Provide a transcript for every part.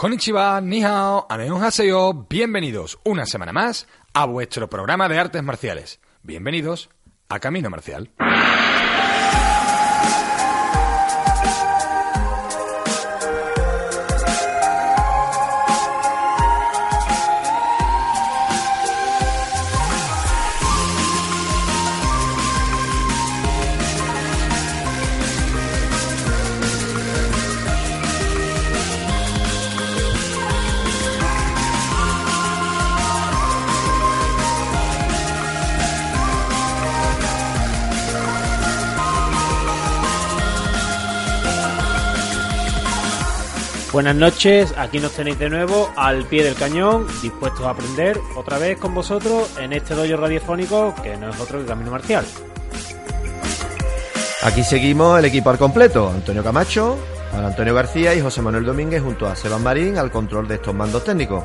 Konnichiwa, ni hao, annyeonghaseyo, bienvenidos una semana más a vuestro programa de artes marciales. Bienvenidos a Camino Marcial. Buenas noches, aquí nos tenéis de nuevo al pie del cañón, dispuestos a aprender otra vez con vosotros en este dojo radiofónico que no es otro que Camino Marcial. Aquí seguimos el equipo al completo, Antonio Camacho, Juan Antonio García y José Manuel Domínguez junto a Seban Marín al control de estos mandos técnicos.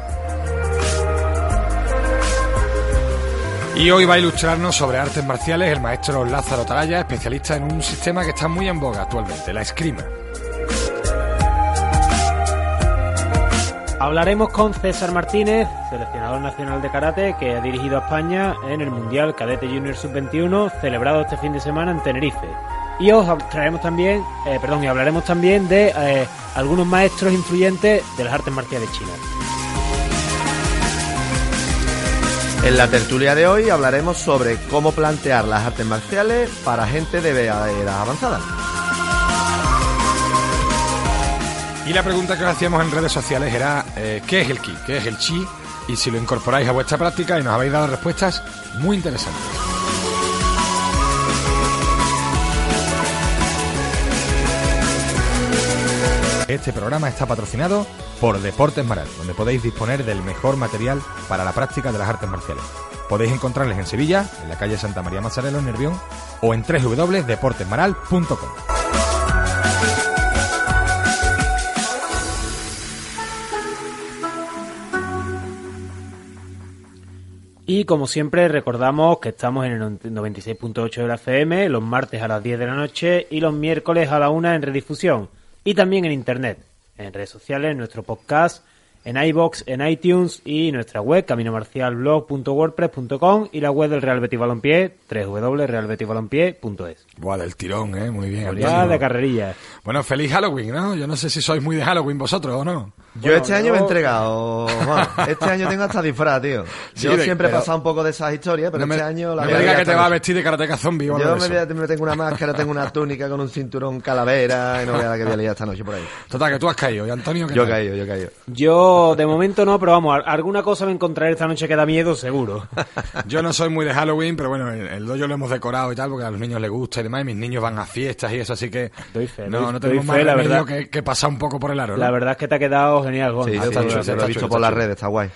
Y hoy va a ilustrarnos sobre artes marciales el maestro Lázaro Taraya, especialista en un sistema que está muy en boga actualmente, la esgrima. Hablaremos con César Martínez, seleccionador nacional de karate que ha dirigido a España en el Mundial Cadete Junior Sub-21 celebrado este fin de semana en Tenerife. Y os traemos también, eh, perdón, y hablaremos también de eh, algunos maestros influyentes de las artes marciales chinas. En la tertulia de hoy hablaremos sobre cómo plantear las artes marciales para gente de edad avanzada. Y la pregunta que os hacíamos en redes sociales era eh, ¿qué es el ki? ¿Qué es el chi? Y si lo incorporáis a vuestra práctica y nos habéis dado respuestas muy interesantes. Este programa está patrocinado por Deportes Maral, donde podéis disponer del mejor material para la práctica de las artes marciales. Podéis encontrarles en Sevilla, en la calle Santa María Mazarelo, en Nervión, o en www.deportesmaral.com. Y como siempre recordamos que estamos en el 96.8 de la FM, los martes a las 10 de la noche y los miércoles a la 1 en redifusión. Y también en internet, en redes sociales, en nuestro podcast, en iBox, en iTunes y nuestra web caminomarcialblog.wordpress.com y la web del Real Betis Balompié, www.realbetisbalompié.es. Buah, del tirón, ¿eh? Muy bien. Antonio. de carrerilla. Bueno, feliz Halloween, ¿no? Yo no sé si sois muy de Halloween vosotros o no. Yo Bueno, este año yo- me he entregado. Este año tengo hasta disfraz, tío. Sí, Yo de- siempre he pasado un poco de esas historias, pero no me, este año la no me digas que te vas a vestir de karateca zombie Yo me, voy a- tengo una máscara, tengo una túnica con un cinturón calavera y no veas la que voy a liar esta noche por ahí. Total, que tú has caído. ¿Y Antonio qué Yo he caído, yo he caído. Yo de momento no, pero vamos, a- alguna cosa me encontraré esta noche que da miedo, seguro. Yo no soy muy de Halloween, pero bueno, el, el dojo lo hemos decorado y tal, porque a los niños les gusta y demás, y mis niños van a fiestas y eso, así que Doy fe, no, no tenemos más fe, la verdad. que, que pasar un poco por el aro, ¿no? La verdad es que te ha quedado genial, Gon. Sí, Ah, está chulo, lo he visto por las redes, está guay.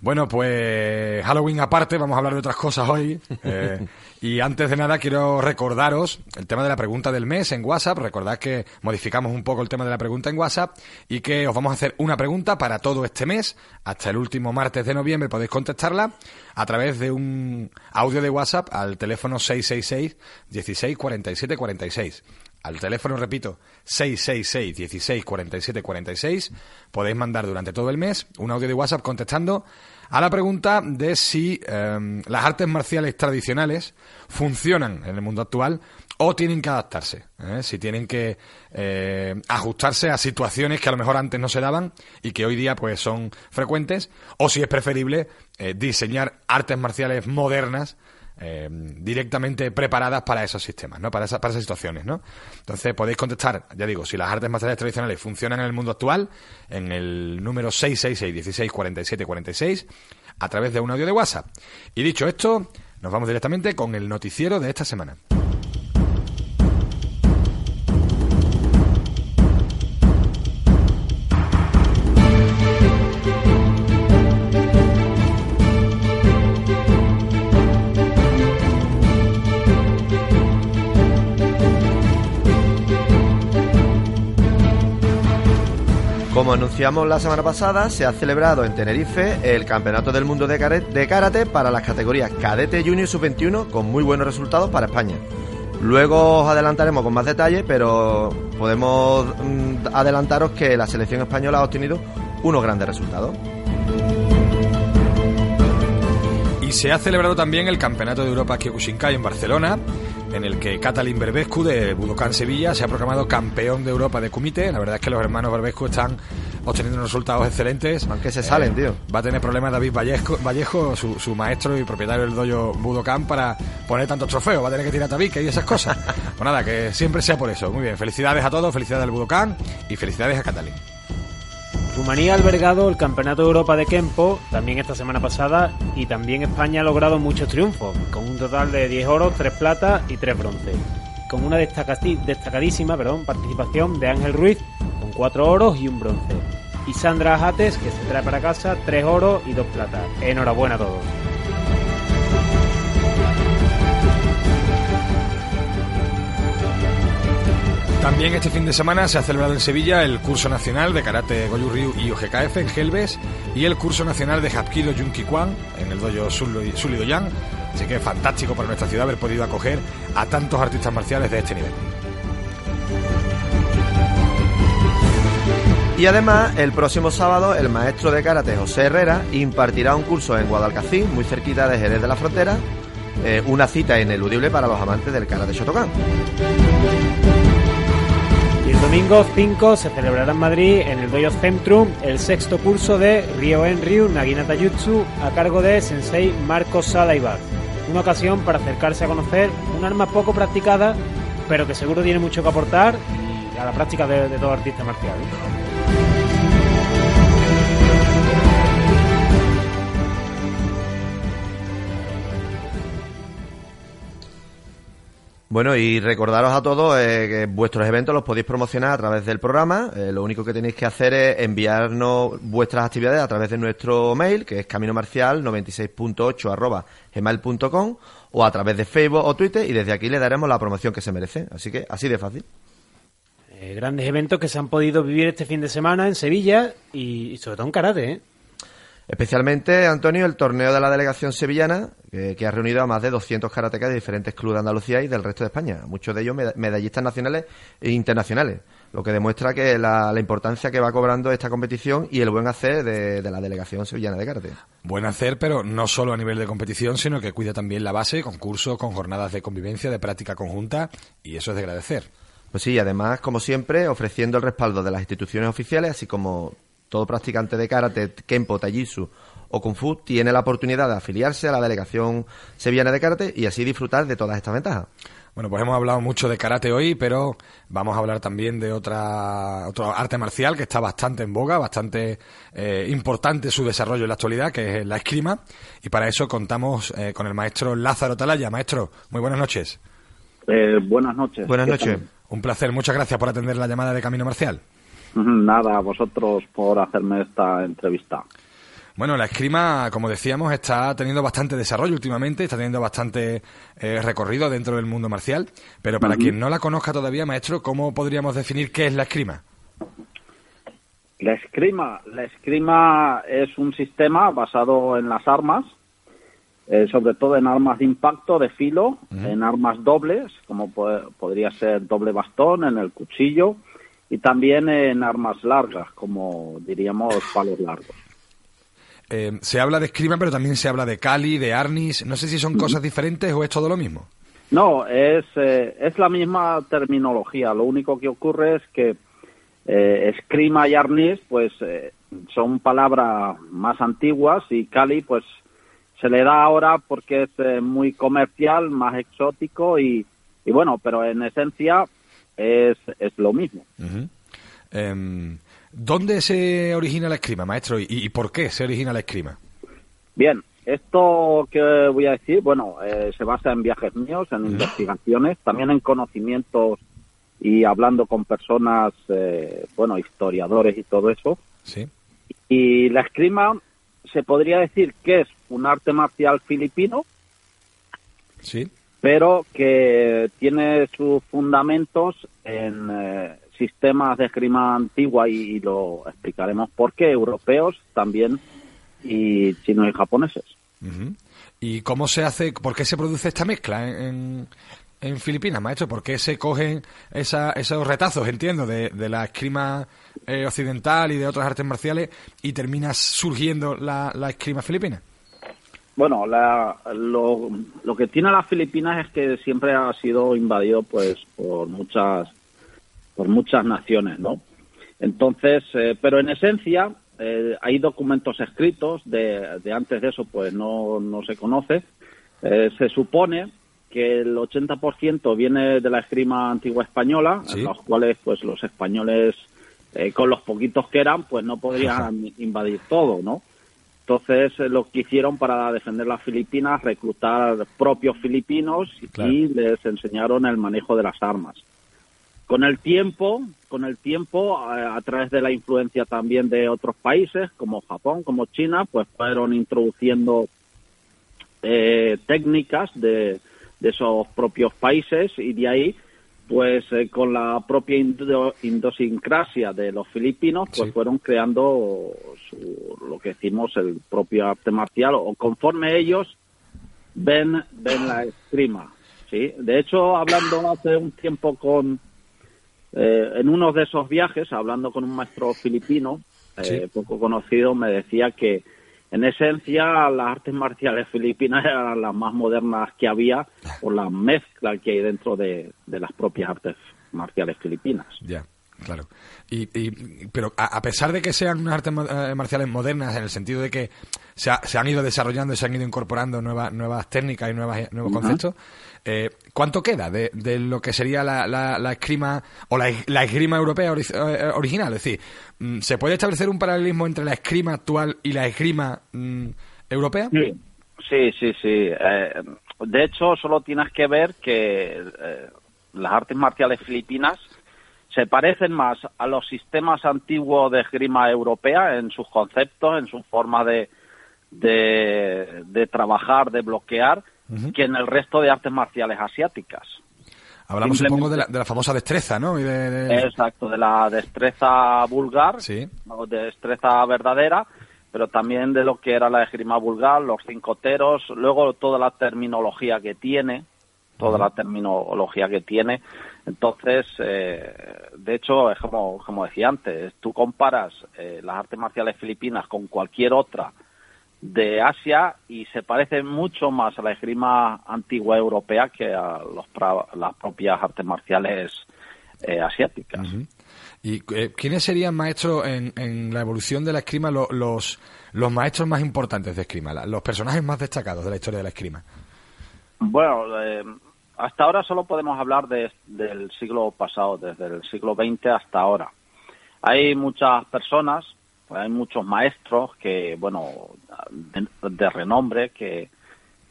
Bueno, pues Halloween aparte, vamos a hablar de otras cosas hoy. eh, y antes de nada quiero recordaros el tema de la pregunta del mes en WhatsApp. Recordad que modificamos un poco el tema de la pregunta en WhatsApp y que os vamos a hacer una pregunta para todo este mes. Hasta el último martes de noviembre podéis contestarla a través de un audio de WhatsApp al teléfono 666 16 47 46. Al teléfono, repito, 666 16 47 46. Podéis mandar durante todo el mes un audio de WhatsApp contestando a la pregunta de si eh, las artes marciales tradicionales funcionan en el mundo actual o tienen que adaptarse, ¿eh? si tienen que eh, ajustarse a situaciones que a lo mejor antes no se daban y que hoy día pues son frecuentes, o si es preferible eh, diseñar artes marciales modernas eh, directamente preparadas para esos sistemas, ¿no? Para, esas para esas situaciones, ¿no? Entonces podéis contestar, ya digo, si las artes marciales tradicionales funcionan en el mundo actual, en el número 666 16 47 46, a través de un audio de WhatsApp. Y dicho esto, nos vamos directamente con el noticiero de esta semana. Como anunciamos la semana pasada, se ha celebrado en Tenerife el Campeonato del Mundo de Karate para las categorías Cadete Junior Sub-21 con muy buenos resultados para España. Luego os adelantaremos con más detalles, pero podemos mm, adelantaros que la selección española ha obtenido unos grandes resultados. Y se ha celebrado también el Campeonato de Europa Kyokushinkai en Barcelona, en el que Catalin Berbescu de Budokan Sevilla se ha proclamado campeón de Europa de Kumite. La verdad es que los hermanos Berbescu están obteniendo unos resultados excelentes. Aunque se salen, eh, tío. Va a tener problemas David Vallejo, Vallejo su, maestro y propietario del dojo Budokan, para poner tantos trofeos. Va a tener que tirar tabique y esas cosas. pues nada, que siempre sea por eso. Muy bien, felicidades a todos, felicidades al Budokan y felicidades a Catalin. Rumanía ha albergado el Campeonato de Europa de Kempo también esta semana pasada y también España ha logrado muchos triunfos, con un total de 10 oros, 3 platas y 3 bronces, con una destacadísima participación de Ángel Ruiz con 4 oros y un bronce, y Sandra Ajates que se trae para casa 3 oros y 2 platas. Enhorabuena a todos. También este fin de semana se ha celebrado en Sevilla el curso nacional de karate Goju Ryu y OGKF en Gelbes y el curso nacional de Hapkido Junki Kwan en el dojo Sulido Yang. Así que fantástico para nuestra ciudad haber podido acoger a tantos artistas marciales de este nivel. Y además, el próximo sábado, el maestro de karate José Herrera impartirá un curso en Guadalcacín, muy cerquita de Jerez de la Frontera, eh, una cita ineludible para los amantes del karate Shotokan domingo 5 se celebrará en Madrid, en el Dojo Centrum, el sexto curso de Ryoen Ryu Naginata Jutsu a cargo de Sensei Marcos Sadaibar. Una ocasión para acercarse a conocer un arma poco practicada, pero que seguro tiene mucho que aportar a la práctica de, de todo artista marcial. Bueno, y recordaros a todos eh, que vuestros eventos los podéis promocionar a través del programa. Eh, lo único que tenéis que hacer es enviarnos vuestras actividades a través de nuestro mail, que es caminomarcial96.8 arroba gmail.com o a través de Facebook o Twitter y desde aquí le daremos la promoción que se merece. Así que así de fácil. Eh, grandes eventos que se han podido vivir este fin de semana en Sevilla y, y sobre todo en karate, ¿eh? Especialmente, Antonio, el torneo de la delegación sevillana, que, ha reunido a más de 200 karatecas de diferentes clubes de Andalucía y del resto de España, muchos de ellos medallistas nacionales e internacionales, lo que demuestra que la, importancia que va cobrando esta competición y el buen hacer de, la delegación sevillana de karate. Buen hacer, pero no solo a nivel de competición, sino que cuida también la base, con cursos, con jornadas de convivencia, de práctica conjunta, y eso es de agradecer. Pues sí, además, como siempre, ofreciendo el respaldo de las instituciones oficiales, así como todo practicante de karate, kempo, taijitsu o kung fu tiene la oportunidad de afiliarse a la delegación sevillana de karate y así disfrutar de todas estas ventajas. Bueno, pues hemos hablado mucho de karate hoy, pero vamos a hablar también de otra otro arte marcial que está bastante en boga, bastante eh, importante su desarrollo en la actualidad, que es la esgrima. Y para eso contamos eh, con el maestro Lázaro Talaya. Maestro, muy buenas noches. Eh, buenas noches. Buenas noches. Un placer, muchas gracias por atender la llamada de Camino Marcial. Nada, a vosotros por hacerme esta entrevista. Bueno, la escrima, como decíamos, está teniendo bastante desarrollo últimamente, está teniendo bastante eh, recorrido dentro del mundo marcial, pero para quien no la conozca todavía, maestro, ¿cómo podríamos definir qué es la escrima? La escrima, la escrima es un sistema basado en las armas, eh, sobre todo en armas de impacto, de filo, en armas dobles, como podría ser doble bastón, en el cuchillo, y también en armas largas, como diríamos palos largos. Eh, se habla de escrima, pero también se habla de cali, de arnis. No sé si son cosas diferentes o es todo lo mismo. No, es, eh, es la misma terminología. Lo único que ocurre es que eh, escrima y arnis, pues son palabras más antiguas y cali, pues se le da ahora porque es muy comercial, más exótico y, y bueno, pero en esencia es, es lo mismo. Em, ¿Dónde se origina la escrima, maestro? ¿Y, por qué se origina la escrima? Bien, esto que voy a decir, bueno, eh, se basa en viajes míos, en investigaciones, también en conocimientos y hablando con personas, eh, bueno, historiadores y todo eso. Sí. Y la escrima se podría decir que es un arte marcial filipino. Sí pero que tiene sus fundamentos en, eh, sistemas de esgrima antigua y, lo explicaremos por qué, europeos también y chinos y japoneses. ¿Y cómo se hace, por qué se produce esta mezcla en, en Filipinas, maestro? ¿Por qué se cogen esos retazos, entiendo, de, la esgrima eh, occidental y de otras artes marciales y termina surgiendo la, la esgrima filipina? Bueno, lo, lo, que tiene las Filipinas es que siempre ha sido invadido pues por muchas por muchas naciones, ¿no? Entonces, eh, pero en esencia eh, hay documentos escritos de, de, antes de eso, pues no, no se conoce. se supone que el 80% viene de la esgrima antigua española, en los cuales pues los españoles eh, con los poquitos que eran pues no podrían invadir todo, ¿no? Entonces eh, lo que hicieron para defender las Filipinas, reclutar propios filipinos y les enseñaron el manejo de las armas. Con el tiempo, con el tiempo, a, a través de la influencia también de otros países como Japón, como China, pues fueron introduciendo eh, técnicas de, de esos propios países y de ahí pues eh, con la propia idiosincrasia de los filipinos pues fueron creando lo que decimos el propio arte marcial o conforme ellos ven ven la esgrima sí de hecho hablando hace un tiempo con eh, en uno de esos viajes hablando con un maestro filipino eh, poco conocido me decía que en esencia, las artes marciales filipinas eran las más modernas que había por la mezcla que hay dentro de, las propias artes marciales filipinas. Claro. Y, pero a, pesar de que sean unas artes eh, marciales modernas, en el sentido de que se, han ido desarrollando y se han ido incorporando nuevas, nuevas técnicas y nuevas, nuevos conceptos, eh, ¿cuánto queda de, lo que sería la, la, esgrima o la, esgrima europea eh, original? Es decir, mm, ¿se puede establecer un paralelismo entre la esgrima actual y la esgrima mm, europea? Sí, sí, sí. de hecho, solo tienes que ver que las artes marciales filipinas se parecen más a los sistemas antiguos de esgrima europea en sus conceptos, en su forma de, de, trabajar, de bloquear, que en el resto de artes marciales asiáticas. Hablamos poco de la, de la, famosa destreza, ¿no? Exacto, de la destreza vulgar, sí. de destreza verdadera, pero también de lo que era la esgrima vulgar, los cinco teros, luego toda la terminología que tiene, toda la terminología que tiene, entonces, eh, de hecho, es como, como decía antes, tú comparas eh, las artes marciales filipinas con cualquier otra de Asia y se parece mucho más a la esgrima antigua europea que a los, las propias artes marciales eh, asiáticas. ¿Y quiénes serían maestros en, en, la evolución de la esgrima los, los maestros más importantes de esgrima, los personajes más destacados de la historia de la esgrima? Bueno, hasta ahora solo podemos hablar del siglo pasado, desde el siglo XX hasta ahora. Hay muchas personas, hay muchos maestros que, bueno, de, renombre, que,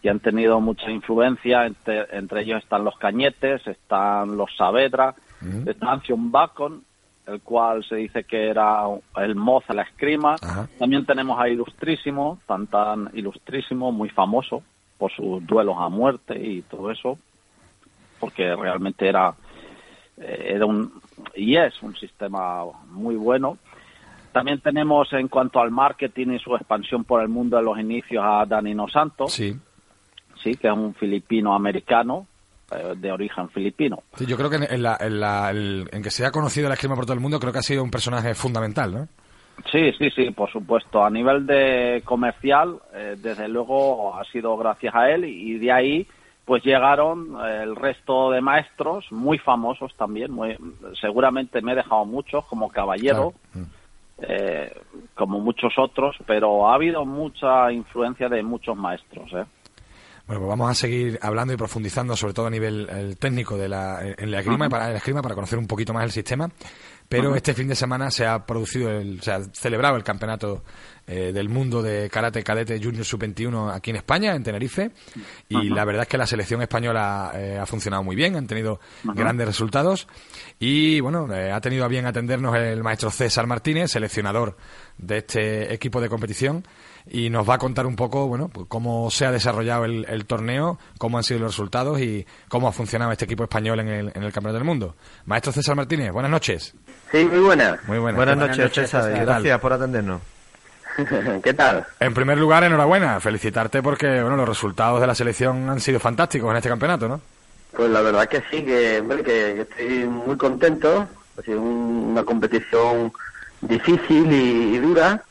han tenido mucha influencia. Entre, ellos están los Cañetes, están los Saavedra, está Bacon, el cual se dice que era el moz a la escrima. También tenemos a Ilustrísimo, tan tan ilustrísimo, muy famoso por sus duelos a muerte y todo eso porque realmente era, eh, era un, y es un sistema muy bueno. También tenemos en cuanto al marketing y su expansión por el mundo de los inicios a Danilo Santos. Sí. Sí, que es un filipino americano eh, de origen filipino. Sí, yo creo que en, la, en, la, en que se ha conocido la esgrima por todo el mundo, creo que ha sido un personaje fundamental, ¿no? Sí, sí, sí, por supuesto. A nivel de comercial, eh, desde luego ha sido gracias a él y de ahí pues llegaron eh, el resto de maestros muy famosos también muy seguramente me he dejado muchos como caballero mm. eh, como muchos otros pero ha habido mucha influencia de muchos maestros ¿eh? Bueno, pues vamos a seguir hablando y profundizando, sobre todo a nivel técnico de la, en la esgrima, para, la esgrima, para conocer un poquito más el sistema. Pero este fin de semana se ha producido, el, se ha celebrado el campeonato eh, del mundo de karate cadete junior sub-21 aquí en España, en Tenerife. Y la verdad es que la selección española eh, ha funcionado muy bien, han tenido grandes resultados. Y bueno, eh, ha tenido a bien atendernos el maestro César Martínez, seleccionador de este equipo de competición y nos va a contar un poco, bueno, pues cómo se ha desarrollado el, torneo, cómo han sido los resultados y cómo ha funcionado este equipo español en el, en el Campeonato del Mundo. Maestro César Martínez, buenas noches. Sí, muy buenas. Muy buenas. Buenas, noches, César. Gracias por atendernos. ¿Qué tal? En primer lugar, enhorabuena, felicitarte porque bueno, los resultados de la selección han sido fantásticos en este campeonato, ¿no? Pues la verdad que sí, que, que, estoy muy contento. Ha sido una competición difícil y, dura,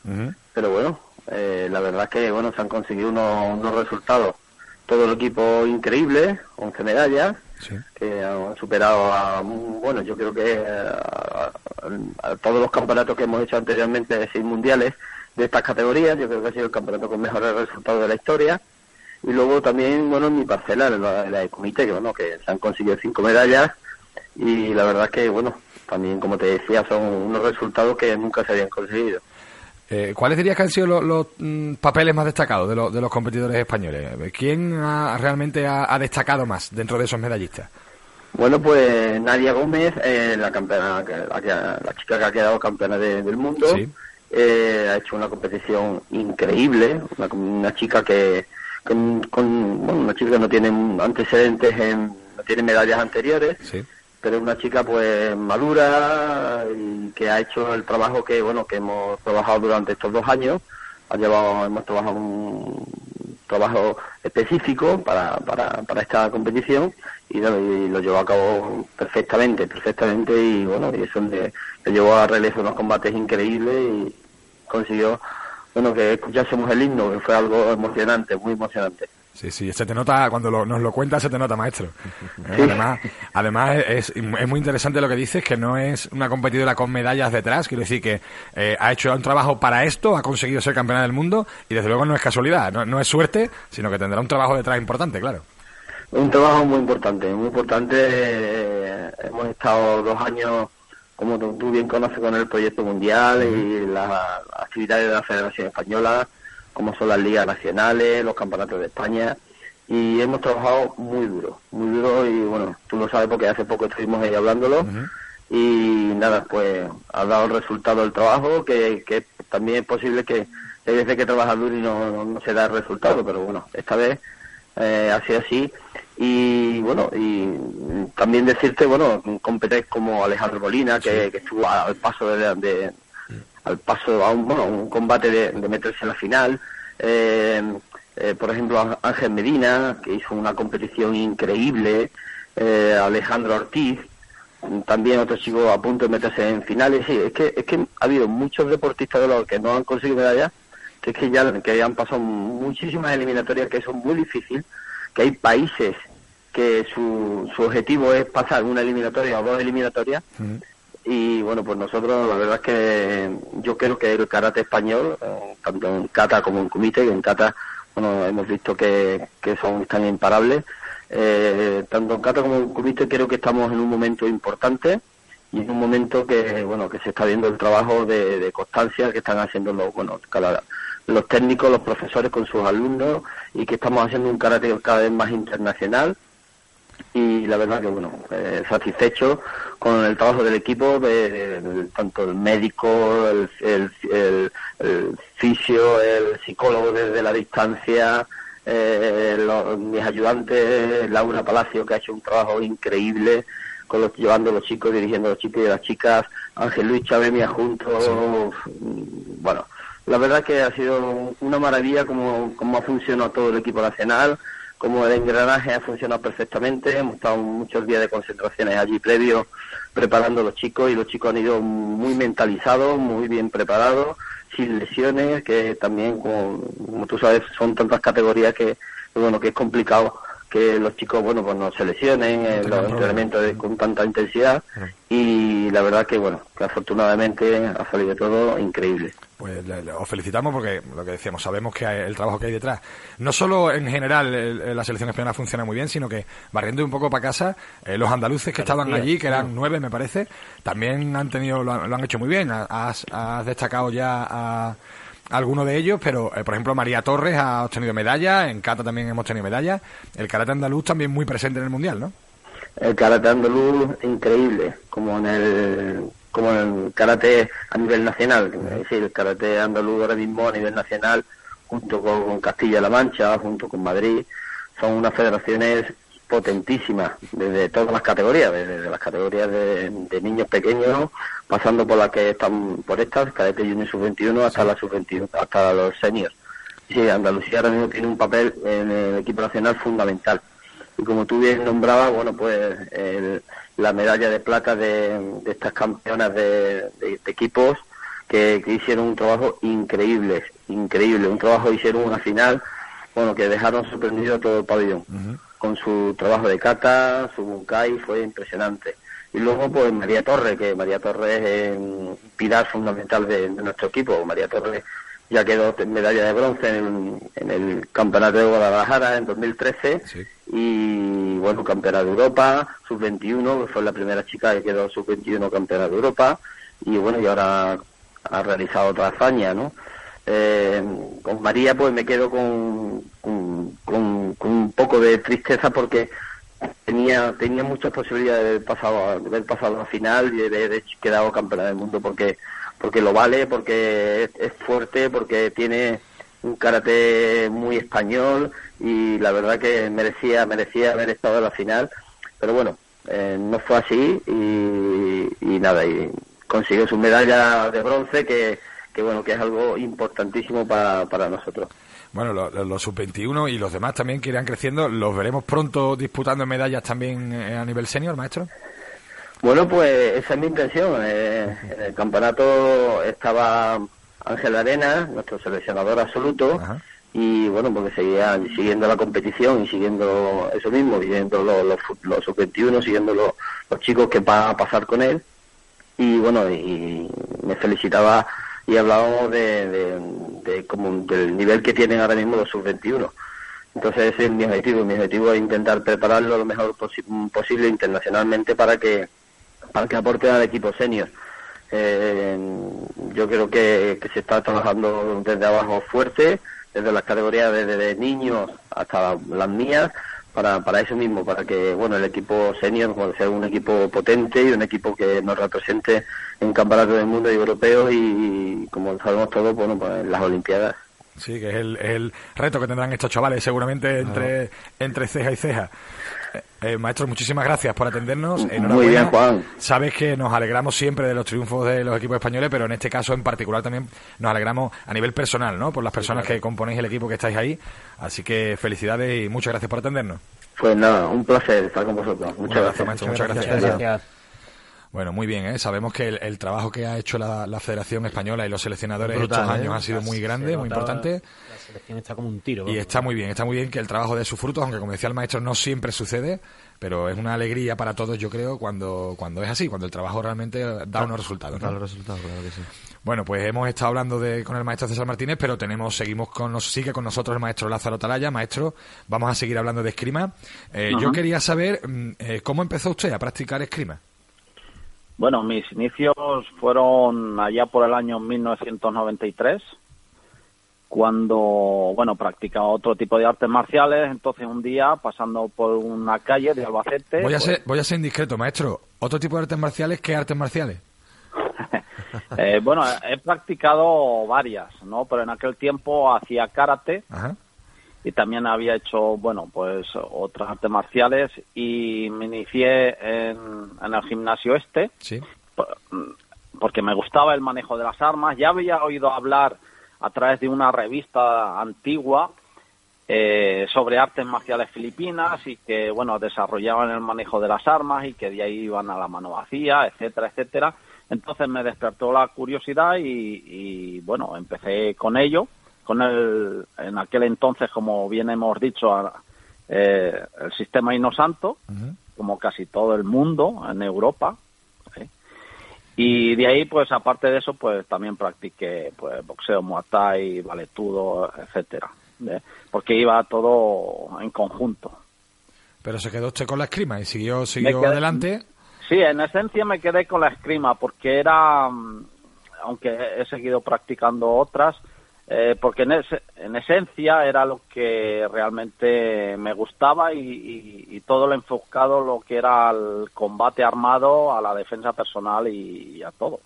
pero bueno, eh, la verdad que bueno se han conseguido unos, resultados. Todo el equipo increíble, 11 medallas, que han superado a, bueno, yo creo que a, todos los campeonatos que hemos hecho anteriormente, seis mundiales de estas categorías, yo creo que ha sido el campeonato con mejores resultados de la historia. Y luego también, bueno, en mi parcela, la, la de comité, que bueno, que se han conseguido cinco medallas y la verdad que, bueno, también, como te decía, son unos resultados que nunca se habían conseguido. Eh, ¿Cuáles dirías que han sido los, mm, papeles más destacados de, de, los competidores españoles? ¿Quién realmente ha, destacado más dentro de esos medallistas? Bueno, pues Nadia Gómez, eh, la campeona, la, chica que ha quedado campeona del mundo, eh, ha hecho una competición increíble, una, chica que, con, bueno, una chica que no tiene antecedentes, en, no tiene medallas anteriores, sí pero es una chica pues madura y que ha hecho el trabajo que bueno que hemos trabajado durante estos dos años. Ha llevado hemos trabajado un trabajo específico para, para, para esta competición y, lo llevó a cabo perfectamente perfectamente y bueno y eso le, llevó a realizar unos combates increíbles y consiguió bueno que escuchásemos el himno que fue algo emocionante muy emocionante Sí, sí, se te nota, cuando nos lo cuentas, se te nota, maestro. Eh, además, además es, es, muy interesante lo que dices, que no es una competidora con medallas detrás, quiero decir que eh, ha hecho un trabajo para esto, ha conseguido ser campeona del mundo, y desde luego no es casualidad, no, es suerte, sino que tendrá un trabajo detrás importante, claro. Un trabajo muy importante, muy importante. Eh, hemos estado dos años, como tú, bien conoces, con el proyecto mundial y las actividades de la Federación Española como son las ligas nacionales, los campeonatos de España, y hemos trabajado muy duro, muy duro, y bueno, tú lo sabes porque hace poco estuvimos ahí hablándolo, y nada, pues ha dado el resultado del trabajo, que, que también es posible que hay veces que trabajas duro y no, no, se da el resultado, pero bueno, esta vez eh, ha sido así, y bueno, y también decirte, bueno, competéis como Alejandro Molina, que, que estuvo al paso de, al paso a un, bueno, un combate de, meterse en la final. Eh, eh, por ejemplo, Ángel Medina, que hizo una competición increíble, eh, Alejandro Ortiz, también otro chico a punto de meterse en finales. Sí, es que, es que ha habido muchos deportistas de los que no han conseguido medallas, que es que ya, que han pasado muchísimas eliminatorias que son muy difíciles, que hay países que su, su objetivo es pasar una eliminatoria o dos eliminatorias y bueno, pues nosotros la verdad es que yo creo que el karate español, eh, tanto en kata como en kumite, que en kata bueno, hemos visto que, que son están imparables, eh, tanto en kata como en kumite creo que estamos en un momento importante y en un momento que bueno que se está viendo el trabajo de, constancia que están haciendo los bueno cada, los técnicos, los profesores con sus alumnos y que estamos haciendo un karate cada vez más internacional y la verdad que bueno eh, satisfecho con el trabajo del equipo de, tanto el médico el, el, el, fisio el psicólogo desde la distancia eh, mis ayudantes Laura Palacio que ha hecho un trabajo increíble con los llevando a los chicos dirigiendo a los chicos y a las chicas Ángel Luis Chávez me junto bueno la verdad que ha sido una maravilla como, como ha funcionado todo el equipo nacional como el engranaje ha funcionado perfectamente, hemos estado muchos días de concentraciones allí previo preparando a los chicos y los chicos han ido muy mentalizados, muy bien preparados, sin lesiones, que también, como, tú sabes, son tantas categorías que, bueno, que es complicado que los chicos, bueno, pues no se lesionen en los entrenamientos con tanta intensidad. Y la verdad que, bueno, que afortunadamente ha salido todo increíble. Pues os felicitamos porque lo que decíamos, sabemos que el trabajo que hay detrás. No solo en general la selección española funciona muy bien, sino que barriendo un poco para casa, eh, los andaluces que estaban allí, que eran nueve me parece, también han tenido, lo han, hecho muy bien. Has, destacado ya a alguno de ellos, pero eh, por ejemplo María Torres ha obtenido medalla, en Cata también hemos tenido medalla, el karate andaluz también muy presente en el mundial, ¿no? El karate andaluz increíble, como en el como el karate a nivel nacional, es decir, el karate andaluz ahora mismo a nivel nacional, junto con Castilla-La Mancha, junto con Madrid, son unas federaciones potentísimas desde todas las categorías, desde las categorías de, niños pequeños, pasando por las que están por estas, cadete junior sub-21 hasta la sub-21, hasta los seniors. Sí, Andalucía ahora mismo tiene un papel en el equipo nacional fundamental. Y como tú bien nombrabas, bueno, pues la medalla de plata de, estas campeonas de, equipos que, hicieron un trabajo increíble, increíble, un trabajo, hicieron una final, bueno, que dejaron sorprendido a todo el pabellón. Con su trabajo de kata, su bunkai, fue impresionante. Y luego, pues María Torres, que María Torres es un pilar fundamental de, de nuestro equipo. María Torres ya quedó medalla de bronce en, el Campeonato de Guadalajara en 2013 y bueno, Campeonato de Europa, sub-21, fue la primera chica que quedó sub-21 Campeonato de Europa y bueno, y ahora ha realizado otra hazaña, ¿no? Eh, con María pues me quedo con, con, un poco de tristeza porque tenía tenía muchas posibilidades de haber pasado, de haber pasado a la final y de haber quedado campeona del mundo porque porque lo vale, porque es, fuerte, porque tiene un karate muy español y la verdad que merecía merecía haber estado en la final, pero bueno, eh, no fue así y, nada, y consiguió su medalla de bronce que, que bueno, que es algo importantísimo para, nosotros. Bueno, los, sub-21 y los demás también que irán creciendo, ¿los veremos pronto disputando medallas también eh, a nivel senior, maestro? Bueno, pues esa es mi intención. Eh, en el campeonato estaba Ángel Arena, nuestro seleccionador absoluto, y bueno, porque seguían siguiendo la competición y siguiendo eso mismo, siguiendo los, los, sub-21, siguiendo los, chicos que van a pasar con él. Y bueno, y me felicitaba y hablábamos de, de, como del nivel que tienen ahora mismo los sub-21. Entonces ese es mi objetivo. Mi objetivo es intentar prepararlo lo mejor posible internacionalmente para que para que aporte al equipo senior. Eh, yo creo que, se está trabajando desde abajo fuerte, desde las categorías desde niños hasta las mías, para, para eso mismo, para que bueno el equipo senior sea un equipo potente y un equipo que nos represente en campeonatos del mundo y europeos y, como sabemos todos, bueno, pues en las Olimpiadas. Sí, que es el, reto que tendrán estos chavales seguramente entre, entre ceja y ceja. Eh, eh, maestro, muchísimas gracias por atendernos. Muy bien, Juan. Sabes que nos alegramos siempre de los triunfos de los equipos españoles, pero en este caso en particular también nos alegramos a nivel personal, ¿no? Por las personas que componéis el equipo que estáis ahí. Así que felicidades y muchas gracias por atendernos. Pues nada, un placer estar con vosotros. Muchas, gracias. Maestro, muchas, gracias. Bueno, muy bien, ¿eh? sabemos que el, trabajo que ha hecho la, Federación Española y los seleccionadores estos años ha sido muy grande, muy importante está como un tiro. Y está muy bien, está muy bien que el trabajo dé sus frutos, aunque como decía el maestro, no siempre sucede, pero es una alegría para todos, yo creo, cuando, cuando es así, cuando el trabajo realmente da unos resultados. Da los resultados, claro que sí. Bueno, pues hemos estado hablando de, con el maestro César Martínez, pero tenemos, seguimos con, sigue con nosotros el maestro Lázaro Talaya. Maestro, vamos a seguir hablando de escrima. Eh, yo quería saber mm, eh, cómo empezó usted a practicar escrima. Bueno, mis inicios fueron allá por el año 1993 cuando, bueno, practicaba otro tipo de artes marciales, entonces un día pasando por una calle de Albacete... Voy a, pues ser, voy a ser indiscreto, maestro. ¿Otro tipo de artes marciales? ¿Qué artes marciales? eh, bueno, he practicado varias, ¿no? Pero en aquel tiempo hacía karate y también había hecho, bueno, pues otras artes marciales y me inicié en, en el gimnasio este. Sí. Porque me gustaba el manejo de las armas. Ya había oído hablar a través de una revista antigua eh, sobre artes marciales filipinas y que, bueno, desarrollaban el manejo de las armas y que de ahí iban a la mano vacía, etcétera, etcétera. Entonces me despertó la curiosidad y, bueno, empecé con ello, con el, en aquel entonces, como bien hemos dicho, eh, el sistema Inosanto, como casi todo el mundo en Europa, y de ahí, pues aparte de eso, pues también practiqué pues boxeo, muay thai, valetudo, etcétera, porque iba todo en conjunto. Pero se quedó usted con la escrima y siguió, siguió adelante. Sí, en esencia me quedé con la escrima porque era, mm, aunque he seguido practicando otras, eh, porque en, en, esencia era lo que realmente me gustaba y, todo lo enfocado lo que era al combate armado, a la defensa personal y, a todo.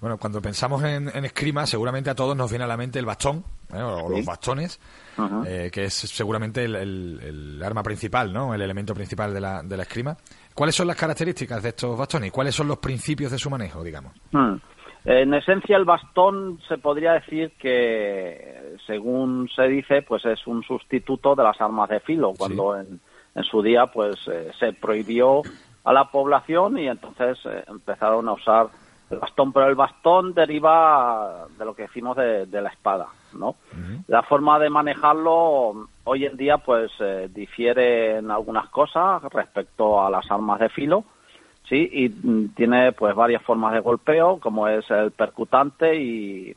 Bueno, cuando pensamos en, escrima, seguramente a todos nos viene a la mente el bastón, ¿eh? o los bastones, eh, que es seguramente el, arma principal, ¿no? El elemento principal de la, de la escrima. ¿Cuáles son las características de estos bastones? ¿Cuáles son los principios de su manejo, digamos? Hmm. En esencia, el bastón se podría decir que, según se dice, pues es un sustituto de las armas de filo, cuando en, su día pues eh, se prohibió a la población y entonces eh, empezaron a usar el bastón, pero el bastón deriva de lo que decimos de, la espada, ¿no? La forma de manejarlo hoy en día pues eh, difiere en algunas cosas respecto a las armas de filo, Sí, y mm, tiene pues varias formas de golpeo, como es el percutante y,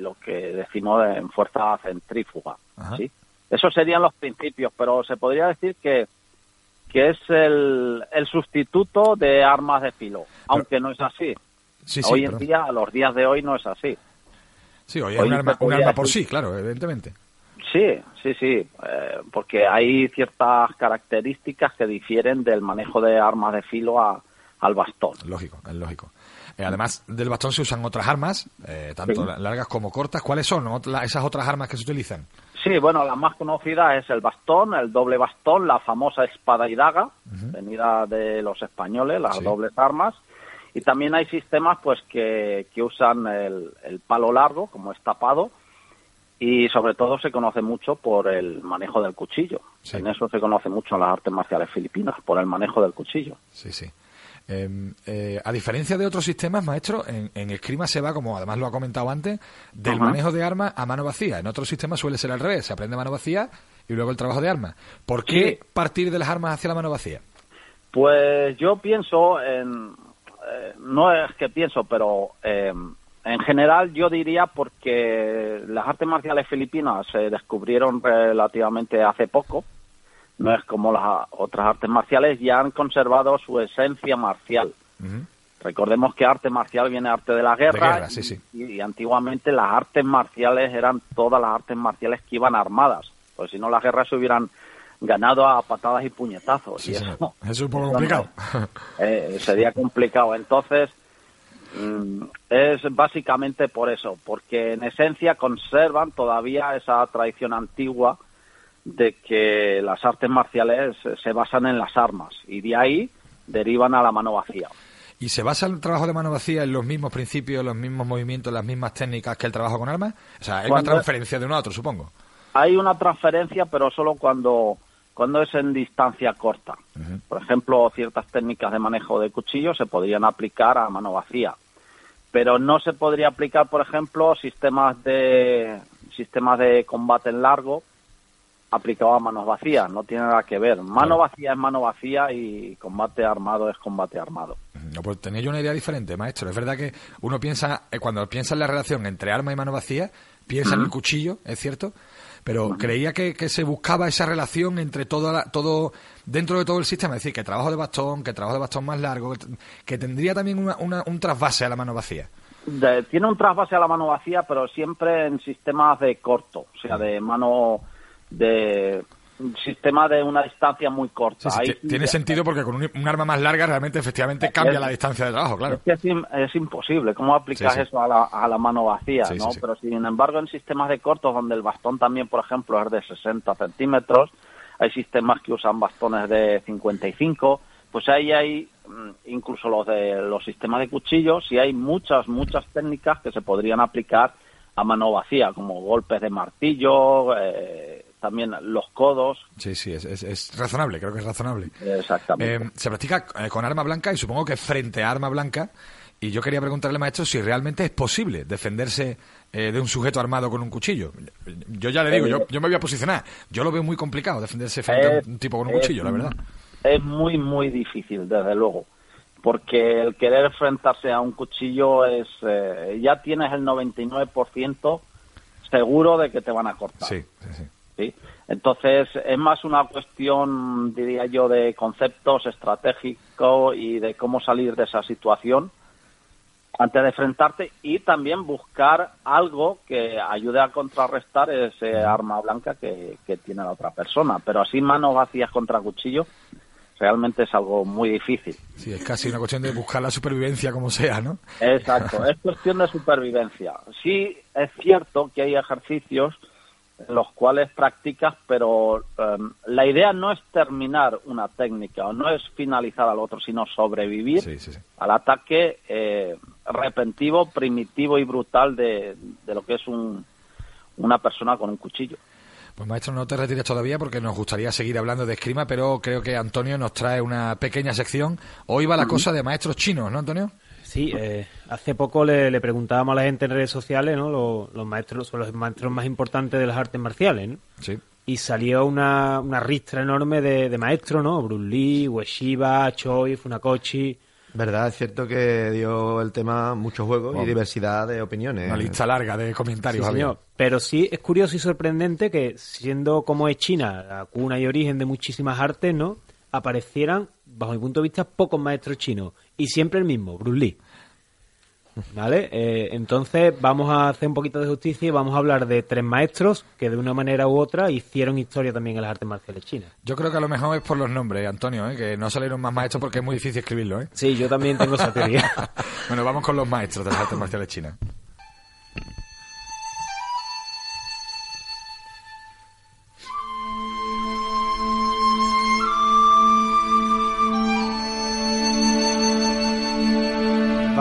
lo que decimos en fuerza centrífuga. ¿sí? Esos serían los principios, pero se podría decir que, que es el, el sustituto de armas de filo, aunque no es así. hoy en día, a los días de hoy, no es así. Sí, hoy es un arma, un arma por sí, claro, evidentemente. Sí, sí, sí, eh, porque hay ciertas características que difieren del manejo de armas de filo a, al bastón. Lógico, es lógico. Eh, además del bastón se usan otras armas, eh, tanto largas como cortas. ¿Cuáles son esas otras armas que se utilizan? Sí, bueno, la más conocida es el bastón, el doble bastón, la famosa espada y daga, venida de los españoles, las dobles armas. Y también hay sistemas pues que, que usan el, palo largo, como es tapado, y sobre todo se conoce mucho por el manejo del cuchillo. En eso se conoce mucho en las artes marciales filipinas, por el manejo del cuchillo. Sí, sí. Em, eh, a diferencia de otros sistemas, maestro, en, en, escrima se va, como además lo ha comentado antes, del manejo de armas a mano vacía. En otros sistemas suele ser al revés, se aprende mano vacía y luego el trabajo de armas. ¿Por qué partir de las armas hacia la mano vacía? Pues yo pienso en... Eh, no es que pienso, pero em, en general yo diría porque las artes marciales filipinas se descubrieron relativamente hace poco, no es como las otras artes marciales, ya han conservado su esencia marcial. Recordemos que arte marcial viene arte de la guerra, Y, antiguamente las artes marciales eran todas las artes marciales que iban armadas, pues si no las guerras se hubieran ganado a patadas y puñetazos. y eso, es un poco complicado. Eh, sería complicado. Entonces, mm, es básicamente por eso, porque en esencia conservan todavía esa tradición antigua de que las artes marciales se basan en las armas y de ahí derivan a la mano vacía. ¿Y se basa el trabajo de mano vacía en los mismos principios, los mismos movimientos, las mismas técnicas que el trabajo con armas? O sea, hay una transferencia de uno a otro, supongo. Hay una transferencia, pero solo cuando, cuando es en distancia corta. Por ejemplo, ciertas técnicas de manejo de cuchillos se podrían aplicar a mano vacía. Pero no se podría aplicar, por ejemplo, sistemas de, sistemas de combate en largo, aplicado a manos vacías, no tiene nada que ver. Mano vacía es mano vacía y combate armado es combate armado. No, pues tenía yo una idea diferente, maestro. Es verdad que uno piensa, eh, cuando piensa en la relación entre arma y mano vacía, piensa en el cuchillo, es cierto, pero creía que, se buscaba esa relación entre todo, todo, dentro de todo el sistema, es decir, que trabajo de bastón, que trabajo de bastón más largo, que, tendría también un trasvase a la mano vacía. tiene un trasvase a la mano vacía, pero siempre en sistemas de corto, o sea, de mano de un sistema de una distancia muy corta. tiene sentido porque con un, arma más larga realmente efectivamente cambia la distancia de trabajo, claro. Es, imposible. ¿Cómo aplicas eso a la, a la, mano vacía? ¿no? Pero sin embargo en sistemas de cortos donde el bastón también, por ejemplo, es de 60 centímetros, hay sistemas que usan bastones de 55, pues ahí hay mm, incluso los de los sistemas de cuchillos y hay muchas, muchas técnicas que se podrían aplicar a mano vacía, como golpes de martillo, eh, también los codos. Sí, sí, es, es, razonable, creo que es razonable. Exactamente. Eh, se practica eh, con arma blanca y supongo que frente a arma blanca. Y yo quería preguntarle, maestro, si realmente es posible defenderse eh, de un sujeto armado con un cuchillo. Yo ya le digo, yo, yo me voy a posicionar. Yo lo veo muy complicado defenderse frente a un tipo con un cuchillo, la verdad. Es muy, muy difícil, desde luego. Porque el querer enfrentarse a un cuchillo es. ya tienes el 99% seguro de que te van a cortar. Sí, sí, sí. Entonces, es más una cuestión, diría yo, de conceptos estratégicos y de cómo salir de esa situación antes de enfrentarte y también buscar algo que ayude a contrarrestar ese arma blanca que, que tiene la otra persona. Pero así manos vacías contra cuchillo realmente es algo muy difícil. Sí, es casi una cuestión de buscar la supervivencia como sea, ¿no? Exacto, es cuestión de supervivencia. Sí, es cierto que hay ejercicios los cuales practicas, pero em, la idea no es terminar una técnica o no es finalizar al otro, sino sobrevivir Sí, sí, sí. al ataque eh, repentino, primitivo y brutal de, de lo que es un, una persona con un cuchillo. Pues maestro, no te retires todavía porque nos gustaría seguir hablando de esgrima, pero creo que Antonio nos trae una pequeña sección. Hoy va la cosa de maestros chinos, ¿no, Antonio? Sí, eh, hace poco le, le preguntábamos a la gente en redes sociales, ¿no? Los, los maestros, los maestros más importantes de las artes marciales, ¿no? Sí. Y salió una, una ristra enorme de, de maestros, ¿no? Bruce Lee, Ueshiba, Choi, Funakoshi. Verdad, es cierto que dio el tema mucho juego Bueno. y diversidad de opiniones. Una lista larga de Sí, comentarios. señor. Pero sí es curioso y sorprendente que, siendo como es China la cuna y origen de muchísimas artes, ¿no? Aparecieran, bajo mi punto de vista, pocos maestros chinos. Y siempre el mismo, Bruce Lee. ¿Vale? Eh, entonces vamos a hacer un poquito de justicia y vamos a hablar de tres maestros que de una manera u otra hicieron historia también en las artes marciales chinas. Yo creo que a lo mejor es por los nombres, Antonio, ¿eh? que no salieron más maestros porque es muy difícil escribirlo. ¿eh? Sí, yo también tengo esa teoría. Bueno, vamos con los maestros de las artes marciales chinas.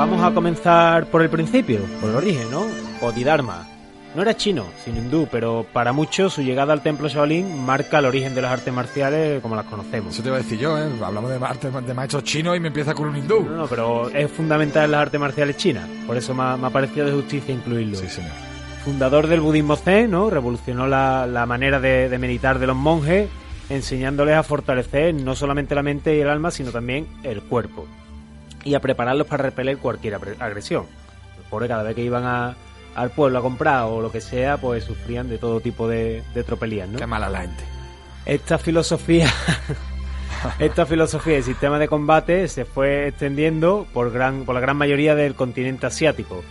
Vamos a comenzar por el principio, por el origen, ¿no? Bodhidharma. No era chino, sino hindú, pero para muchos su llegada al templo Shaolin marca el origen de las artes marciales como las conocemos. Eso te iba a decir yo, ¿eh? hablamos de, artes, de maestros chinos y me empieza con un hindú. No, no, pero es fundamental en las artes marciales chinas, por eso me ha, me ha parecido de justicia incluirlo. Sí, señor. Fundador del budismo zen, ¿no? Revolucionó la, la manera de, de meditar de los monjes, enseñándoles a fortalecer no solamente la mente y el alma, sino también el cuerpo. Y a prepararlos para repeler cualquier agresión. Pobres cada vez que iban a- al pueblo a comprar o lo que sea, pues sufrían de todo tipo de, de tropelías, ¿no? Qué mala la gente. Esta filosofía, esta filosofía y sistema de combate se fue extendiendo por gran, por la gran mayoría del continente asiático,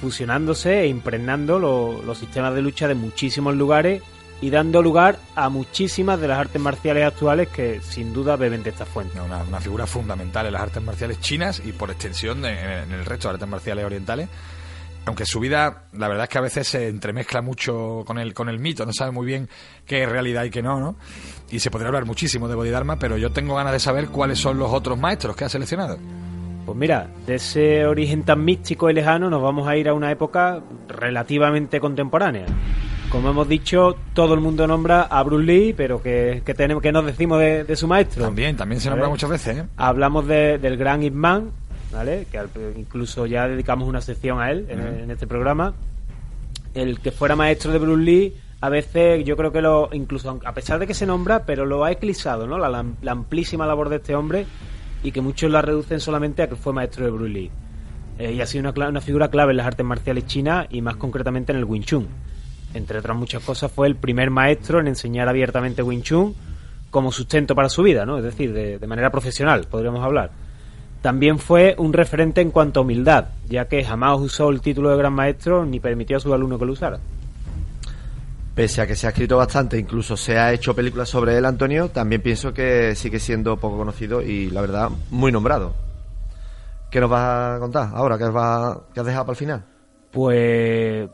fusionándose e impregnando lo- los sistemas de lucha de muchísimos lugares y dando lugar a muchísimas de las artes marciales actuales que sin duda beben de esta fuente. Una, una figura fundamental en las artes marciales chinas y por extensión en el resto de artes marciales orientales. Aunque su vida, la verdad es que a veces se entremezcla mucho con el, con el mito, no sabe muy bien qué es realidad y qué no, ¿no? Y se podría hablar muchísimo de Bodhidharma, pero yo tengo ganas de saber cuáles son los otros maestros que ha seleccionado. Pues mira, de ese origen tan místico y lejano nos vamos a ir a una época relativamente contemporánea. Como hemos dicho, todo el mundo nombra a Bruce Lee, pero que, que tenemos que nos decimos de, de su maestro. También, también se nombra muchas veces, ¿eh? Hablamos de- del gran Ip Man, ¿vale? Que al- incluso ya dedicamos una sección a él en, en este programa. El que fuera maestro de Bruce Lee, a veces yo creo que lo, incluso a pesar de que se nombra, pero lo ha eclipsado, ¿no? La, la- la amplísima labor de este hombre y que muchos la reducen solamente a que fue maestro de Bruce Lee. Eh, y ha sido una, una figura clave en las artes marciales chinas y más concretamente en el Wing Chun. Entre otras muchas cosas fue el primer maestro en enseñar abiertamente Wing Chun como sustento para su vida, ¿no? Es decir, de, de manera profesional, podríamos hablar. También fue un referente en cuanto a humildad, ya que jamás usó el título de gran maestro ni permitió a su alumno que lo usara. Pese a que se ha escrito bastante, incluso se ha hecho películas sobre él, Antonio, también pienso que sigue siendo poco conocido y, la verdad, muy nombrado. ¿Qué nos vas a contar ahora? ¿Qué, vas, qué has dejado para el final? Pues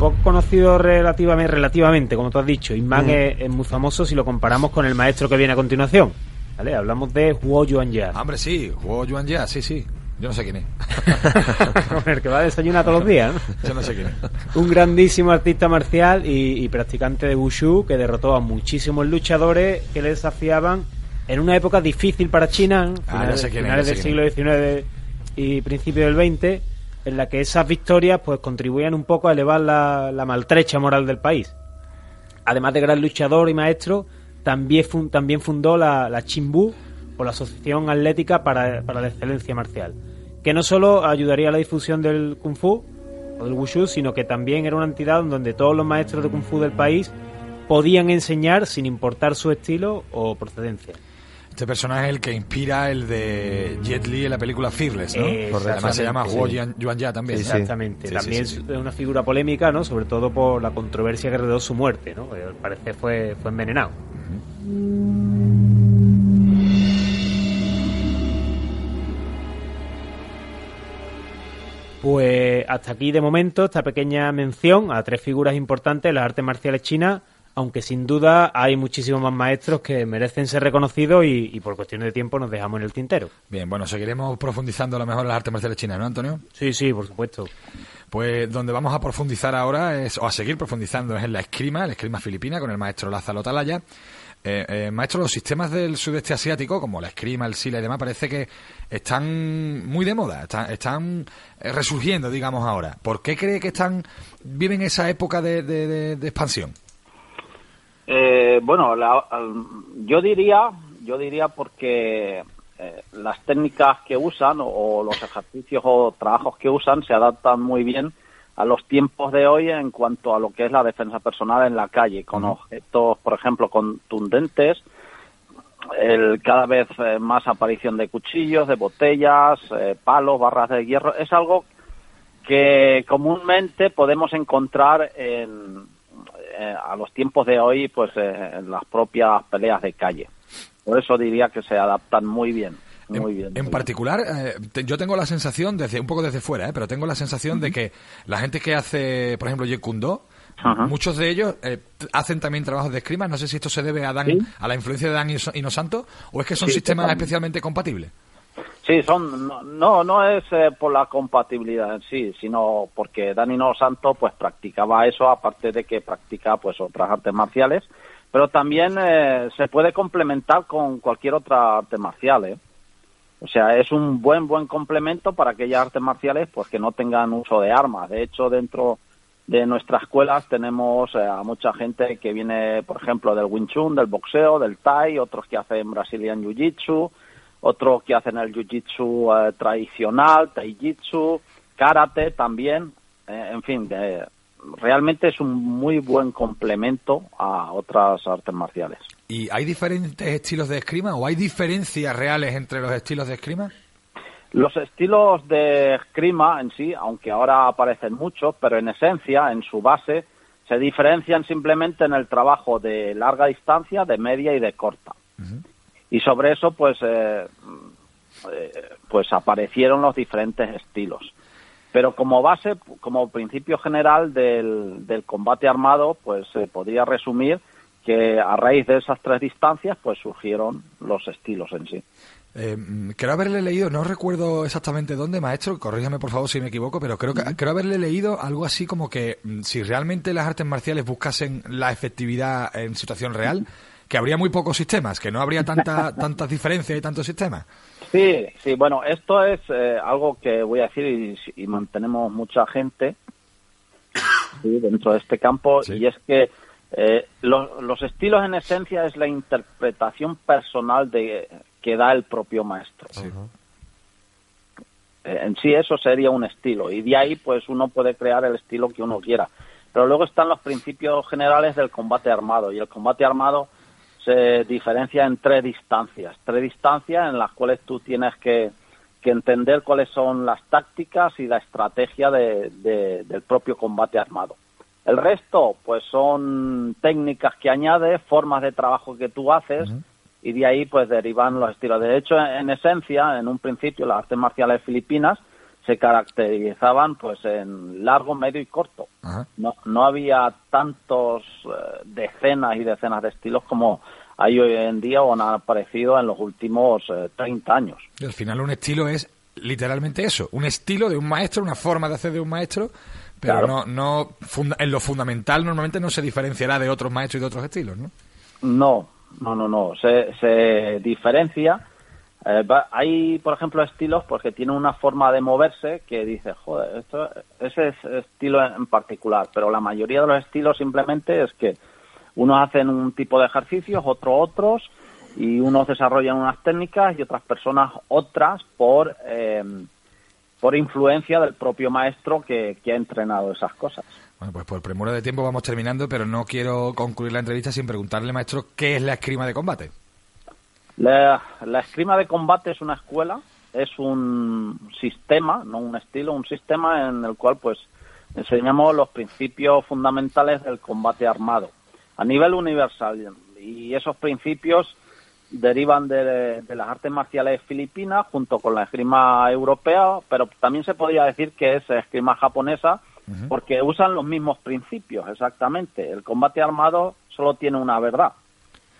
poco conocido relativamente, relativamente como tú has dicho. Inman es, es muy famoso si lo comparamos con el maestro que viene a continuación. ¿Vale? Hablamos de Huo Ah, Hombre, sí, jugó Yuan Ya, sí, sí. Yo no sé quién es. el que va a desayunar todos los días. ¿no? Yo no sé quién es. Un grandísimo artista marcial y, y practicante de Wushu que derrotó a muchísimos luchadores que le desafiaban en una época difícil para China, ¿no? Ah, ya sé quién es, finales del siglo XIX y principios del XX, en la que esas victorias pues contribuían un poco a elevar la, la maltrecha moral del país. Además de gran luchador y maestro, también, fun- también fundó la, la Chimbu, o la Asociación Atlética para, para la Excelencia Marcial, que no solo ayudaría a la difusión del Kung Fu o del Wushu, sino que también era una entidad donde todos los maestros de Kung Fu del país podían enseñar sin importar su estilo o procedencia. Este personaje es el que inspira el de Jet Li en la película Fearless, ¿no? Además se llama Huo sí. Yuan, Ya también. Sí, ¿no? sí. Exactamente. Sí, También sí, sí. es una figura polémica, ¿no? Sobre todo por la controversia que rodeó su muerte, ¿no? Al parecer fue, fue envenenado. Pues hasta aquí de momento esta pequeña mención a tres figuras importantes de las artes marciales chinas, aunque sin duda hay muchísimos más maestros que merecen ser reconocidos y, y por cuestión de tiempo nos dejamos en el tintero. Bien, bueno, seguiremos profundizando a lo mejor en las artes marciales chinas, ¿no, Antonio? Sí, sí, por supuesto. Pues donde vamos a profundizar ahora es, o a seguir profundizando es en la esgrima, la esgrima filipina con el maestro Lázaro Talaya. Eh, eh, maestro, los sistemas del sudeste asiático, como la esgrima, el sila y demás, parece que están muy de moda, están, están eh, resurgiendo, digamos ahora. ¿Por qué cree que están viven esa época de, de- de- de expansión? Eh, bueno, la- yo diría, yo diría porque eh, las técnicas que usan o, o los ejercicios o trabajos que usan se adaptan muy bien a los tiempos de hoy en cuanto a lo que es la defensa personal en la calle, con objetos, por ejemplo, contundentes, el cada vez eh, más aparición de cuchillos, de botellas, eh, palos, barras de hierro. Es algo que comúnmente podemos encontrar en, eh, a los tiempos de hoy pues eh, en las propias peleas de calle. Por eso diría que se adaptan muy bien. Muy en, bien. en muy particular, eh, te- yo tengo la sensación, desde un poco desde fuera, eh, pero tengo la sensación de que la gente que hace, por ejemplo, Jeet Kune muchos de ellos eh, hacen también trabajos de esgrima. No sé si esto se debe a, Dan, Sí. a la influencia de Dan Ino- Inosanto o es que son Sí, sistemas especialmente compatibles. Sí, son no no, es eh, por la compatibilidad en sí, sino porque Dani No Santo pues practicaba eso aparte de que practica pues otras artes marciales, pero también eh, se puede complementar con cualquier otra arte marcial, ¿eh? O sea, es un buen buen complemento para aquellas artes marciales pues que no tengan uso de armas. De hecho, dentro de nuestras escuelas tenemos eh, a mucha gente que viene, por ejemplo, del Wing Chun, del boxeo, del Thai, otros que hacen Brazilian Jiu-Jitsu, otros que hacen el Jiu-Jitsu eh, tradicional, Tai-Jitsu, Karate también. Eh, en fin, eh, realmente es un muy buen complemento a otras artes marciales. ¿Y hay diferentes estilos de esgrima o hay diferencias reales entre los estilos de esgrima? Los estilos de esgrima en sí, aunque ahora aparecen muchos, pero en esencia, en su base, se diferencian simplemente en el trabajo de larga distancia, de media y de corta. Y sobre eso, pues, eh, eh, pues aparecieron los diferentes estilos. Pero como base, como principio general del, del combate armado, pues se podría resumir que a raíz de esas tres distancias, pues surgieron los estilos en sí. Eh, creo haberle leído, no recuerdo exactamente dónde, maestro, corrígame por favor si me equivoco, pero creo que creo haberle leído algo así como que mm, si realmente las artes marciales buscasen la efectividad en situación real, que habría muy pocos sistemas, que no habría tanta, tantas diferencias y tantos sistemas. Sí, sí, bueno, esto es eh, algo que voy a decir y, y mantenemos mucha gente sí, dentro de este campo Sí. y es que eh, lo- los estilos en esencia es la interpretación personal de que da el propio maestro. Eh, en sí eso sería un estilo y de ahí pues uno puede crear el estilo que uno quiera. Pero luego están los principios generales del combate armado y el combate armado se diferencia en tres distancias, tres distancias en las cuales tú tienes que, que entender cuáles son las tácticas y la estrategia de- de- del propio combate armado. El resto, pues son técnicas que añades, formas de trabajo que tú haces y de ahí pues derivan los estilos. De hecho, en, en esencia, en un principio, las artes marciales filipinas se caracterizaban pues en largo, medio y corto. Ajá. No, no había tantos eh, decenas y decenas de estilos como hay hoy en día o han aparecido en los últimos eh, 30 años. Y al final un estilo es literalmente eso, un estilo de un maestro, una forma de hacer de un maestro, pero Claro. no, no funda- en lo fundamental normalmente no se diferenciará de otros maestros y de otros estilos, ¿no? No, no, no, no. Se, se diferencia. Eh, va- hay, por ejemplo, estilos pues, que tienen una forma de moverse que dice, joder, esto, ese es estilo en particular. Pero la mayoría de los estilos simplemente es que unos hacen un tipo de ejercicios, otros otros, y unos desarrollan unas técnicas y otras personas otras por, eh, por influencia del propio maestro que, que ha entrenado esas cosas. Bueno, pues por premura de tiempo vamos terminando, pero no quiero concluir la entrevista sin preguntarle, maestro, qué es la esgrima de combate. La, la esgrima de combate es una escuela, es un sistema, no un estilo, un sistema en el cual pues enseñamos los principios fundamentales del combate armado a nivel universal y esos principios derivan de, de las artes marciales filipinas junto con la esgrima europea, pero también se podría decir que es esgrima japonesa porque usan los mismos principios exactamente. El combate armado solo tiene una verdad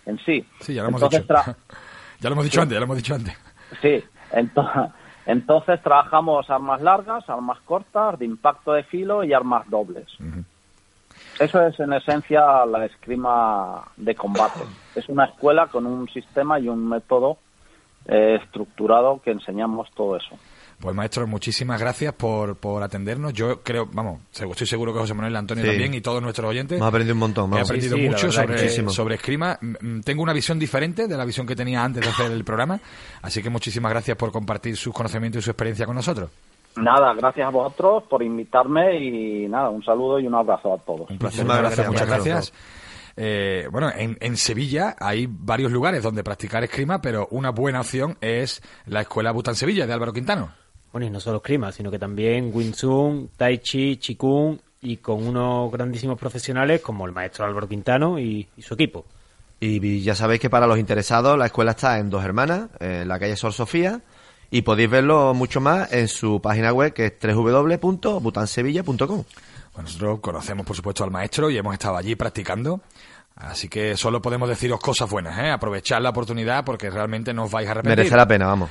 en sí. Sí, ya lo hemos Entonces, dicho. ya lo hemos dicho antes, ya lo hemos dicho antes. Sí, ento- entonces trabajamos armas largas, armas cortas, de impacto de filo y armas dobles. Eso es en esencia la esgrima de combate. Es una escuela con un sistema y un método eh, estructurado que enseñamos todo eso. Pues maestro, muchísimas gracias por, por atendernos. Yo creo, vamos, estoy seguro que José Manuel Antonio Sí. también y todos nuestros oyentes. Hemos aprendido un montón. He vamos. aprendido Sí, sí, mucho sobre, Muchísimo. sobre esgrima. Mm, mm, Tengo una visión diferente de la visión que tenía antes de hacer el programa. Así que muchísimas gracias por compartir sus conocimientos y su experiencia con nosotros. Nada, gracias a vosotros por invitarme y nada, un saludo y un abrazo a todos. Un placer. Muchísimas Muchas gracias, Muchas claro, gracias. Eh, bueno, en, en Sevilla hay varios lugares donde practicar esgrima, pero una buena opción es la Escuela Bután Sevilla de Álvaro Quintano. Bueno, y no solo esgrima, sino que también Wing Chun, Tai Chi, Qigong y con unos grandísimos profesionales como el maestro Álvaro Quintano y, y su equipo. Y ya sabéis que para los interesados la escuela está en Dos Hermanas, en la calle Sor Sofía, y podéis verlo mucho más en su página web que es www.butansevilla.com. Bueno, nosotros conocemos, por supuesto, al maestro y hemos estado allí practicando. Así que solo podemos deciros cosas buenas, ¿eh? Aprovechar la oportunidad porque realmente no os vais a arrepentir. Merece la pena, vamos.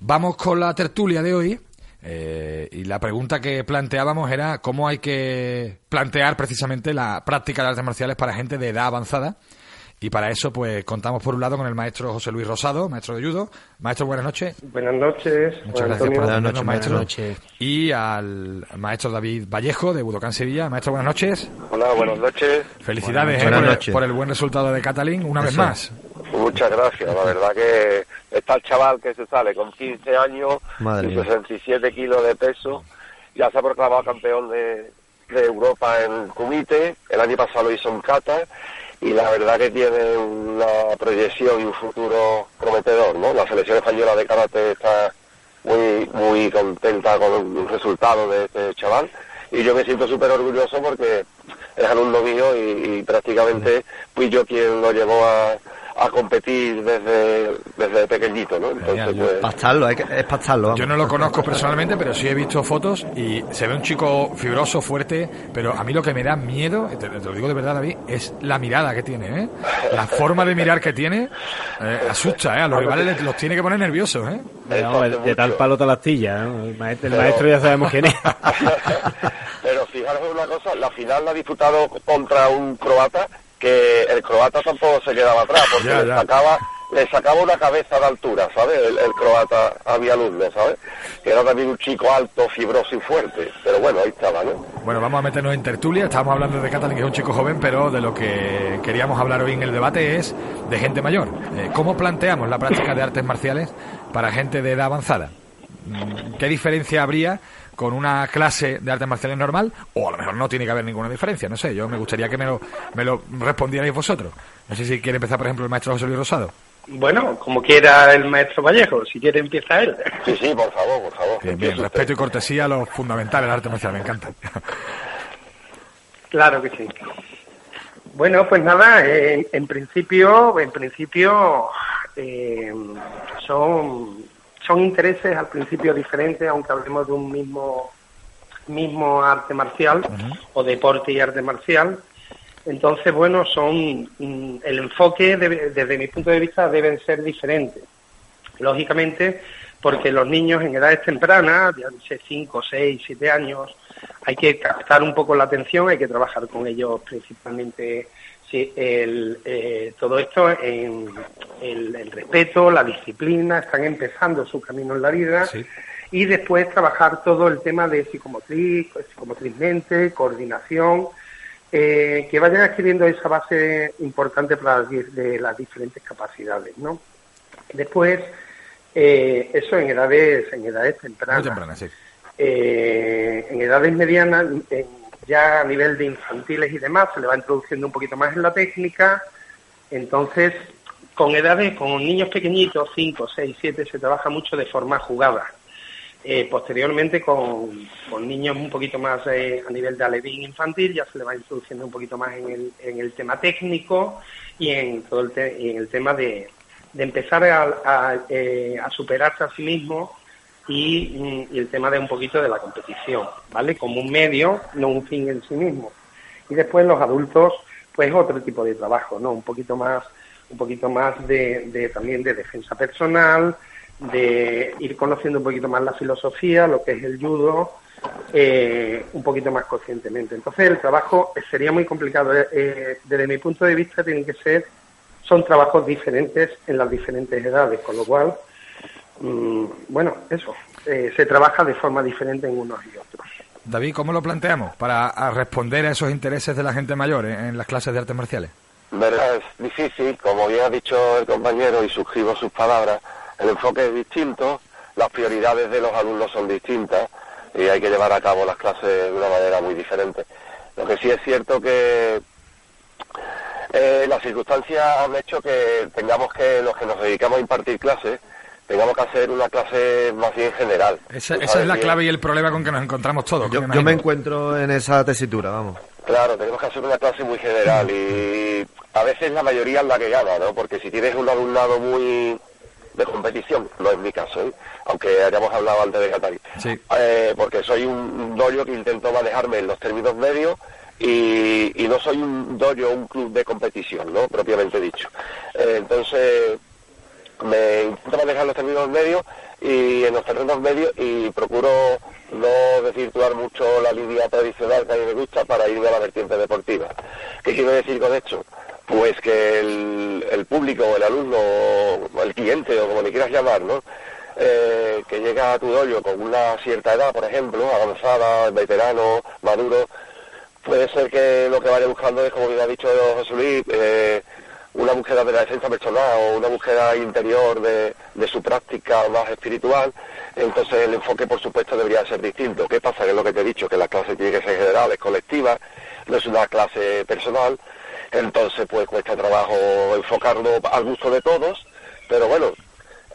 Vamos con la tertulia de hoy. eh, y la pregunta que planteábamos era cómo hay que plantear precisamente la práctica de artes marciales para gente de edad avanzada. Y para eso, pues contamos por un lado con el maestro José Luis Rosado, maestro de judo. Maestro, buenas noches. Buenas noches. Muchas Juan gracias por Antonio. Buenas noches, maestro. buenas noches. Y al maestro David Vallejo, de Budocán Sevilla. Maestro, buenas noches. Hola, buenas noches. Felicidades Buenas eh, por, el, noches. por el buen resultado de Catalín, una vez más. Muchas gracias. La verdad que está el chaval que se sale con 15 años Madre y mía. 67 kilos de peso. Ya se ha proclamado campeón de, de Europa en Kumite. El año pasado lo hizo en Kata. Y la verdad que tiene una proyección y un futuro prometedor, ¿no? La selección española de karate está muy muy contenta con el resultado de este chaval y yo me siento súper orgulloso porque es alumno mío y, y prácticamente fui yo quien lo llevó a, a competir desde, desde pequeñito, ¿no? Entonces, Genial, pues, Pastarlo, hay que- es pastarlo, vamos. Yo no lo conozco personalmente, pero sí he visto fotos y se ve un chico fibroso, fuerte, pero a mí lo que me da miedo, te, te lo digo de verdad, David, es la mirada que tiene, ¿eh? La forma de mirar que tiene eh, asusta, ¿eh? A los rivales les- los tiene que poner nerviosos, ¿eh? Eh, hace de, de tal palo tal astilla, ¿no? El maestro, el Pero- maestro ya sabemos quién es. Pero fijaros en una cosa, la final la ha disputado contra un croata que el croata tampoco se quedaba atrás porque Ya, le sacaba le sacaba una cabeza de altura, ¿sabes? El, el croata a mi alumno, ¿sabes? Que era también un chico alto, fibroso y fuerte. Pero bueno, ahí estaba, ¿no? Bueno, vamos a meternos en tertulia. Estábamos hablando de Catalin, que es un chico joven, pero de lo que queríamos hablar hoy en el debate es de gente mayor. Eh, ¿Cómo planteamos la práctica de artes marciales para gente de edad avanzada? Mm, ¿Qué diferencia habría con una clase de artes marciales normal? O a lo mejor no tiene que haber ninguna diferencia, no sé. Yo me gustaría que me lo, me lo respondierais vosotros. No sé si quiere empezar, por ejemplo, el maestro José Luis Rosado. Bueno, como quiera el maestro Vallejo, si quiere empieza él. Sí, sí, por favor, por favor. Bien, bien. Empiece usted. Respeto y cortesía a los fundamentales del arte marcial, me encanta. Claro que sí. Bueno, pues nada, eh, en principio, en principio eh, son son intereses al principio diferentes, aunque hablemos de un mismo mismo arte marcial o deporte y arte marcial. Entonces, bueno, son mm, el enfoque debe- desde mi punto de vista deben ser diferentes. Lógicamente, porque los niños en edades tempranas, ya sé 5, 6, 7 años, hay que captar un poco la atención, hay que trabajar con ellos principalmente sí, el, eh, todo esto en el, el respeto, la disciplina, están empezando su camino en la vida Sí. y después trabajar todo el tema de psicomotriz, psicomotrizmente, coordinación, eh, que vayan adquiriendo esa base importante para las, de las diferentes capacidades, ¿no? Después, eh, eso en edades, en edades Muy tempranas. temprana, sí. Eh, en edades medianas, en- ya a nivel de infantiles y demás, se le va introduciendo un poquito más en la técnica. Entonces, con edades, con niños pequeñitos, 5, 6, 7, se trabaja mucho de forma jugada. Eh, posteriormente, con, niños un poquito más eh, a nivel de alevín infantil, ya se le va introduciendo un poquito más en el, en el tema técnico y en todo el, en el tema de, de empezar a, eh, a, superarse a sí mismo y, mm, el tema de un poquito de la competición, ¿vale? Como un medio, no un fin en sí mismo. Y después los adultos, pues otro tipo de trabajo, ¿no? Un poquito más, un poquito más de, de también de defensa personal, de ir conociendo un poquito más la filosofía, lo que es el judo, eh, un poquito más conscientemente. Entonces el trabajo sería muy complicado. Eh, eh, desde mi punto de vista tienen que ser, son trabajos diferentes en las diferentes edades, con lo cual, mm, bueno, eso, se trabaja de forma diferente en unos y otros. David, ¿cómo lo planteamos para responder a esos intereses de la gente mayor en las clases de artes marciales? Verdad, es difícil, como bien ha dicho el compañero y suscribo sus palabras, el enfoque es distinto, las prioridades de los alumnos son distintas y hay que llevar a cabo las clases de una manera muy diferente. Lo que sí es cierto que eh, las circunstancias han hecho que tengamos que, los que nos dedicamos a impartir clases, tengamos que hacer una clase más bien general. Esa, es la clave y el problema con que nos encontramos todos. Yo me, encuentro en esa tesitura, vamos. Claro, tenemos que hacer una clase muy general y a veces la mayoría es la que gana, ¿no? Porque si tienes un alumnado muy de competición, no es mi caso, ¿eh? aunque hayamos hablado antes de Qatari. Eh, porque soy un dojo que intento manejarme en los términos medios y, no soy un dojo, un club de competición, ¿no? Propiamente dicho. Eh, entonces, me intento manejar los términos medios y en los terrenos medios y procuro no desvirtuar mucho la línea tradicional que a mí me gusta para irme a la vertiente deportiva. ¿Qué quiero decir con esto? pues que el, público, el alumno, el cliente o como le quieras llamar, ¿no? Eh, que llega a tu dojo con una cierta edad, por ejemplo, avanzada, veterano, maduro, puede ser que lo que vaya buscando es, como bien ha dicho José Luis, eh, una búsqueda de la defensa personal o una búsqueda interior de, de, su práctica más espiritual, entonces el enfoque por supuesto debería ser distinto. ¿Qué pasa? Que es lo que te he dicho, que la clase tiene que ser general, es colectiva, no es una clase personal, entonces, pues cuesta trabajo enfocarlo al gusto de todos, pero bueno,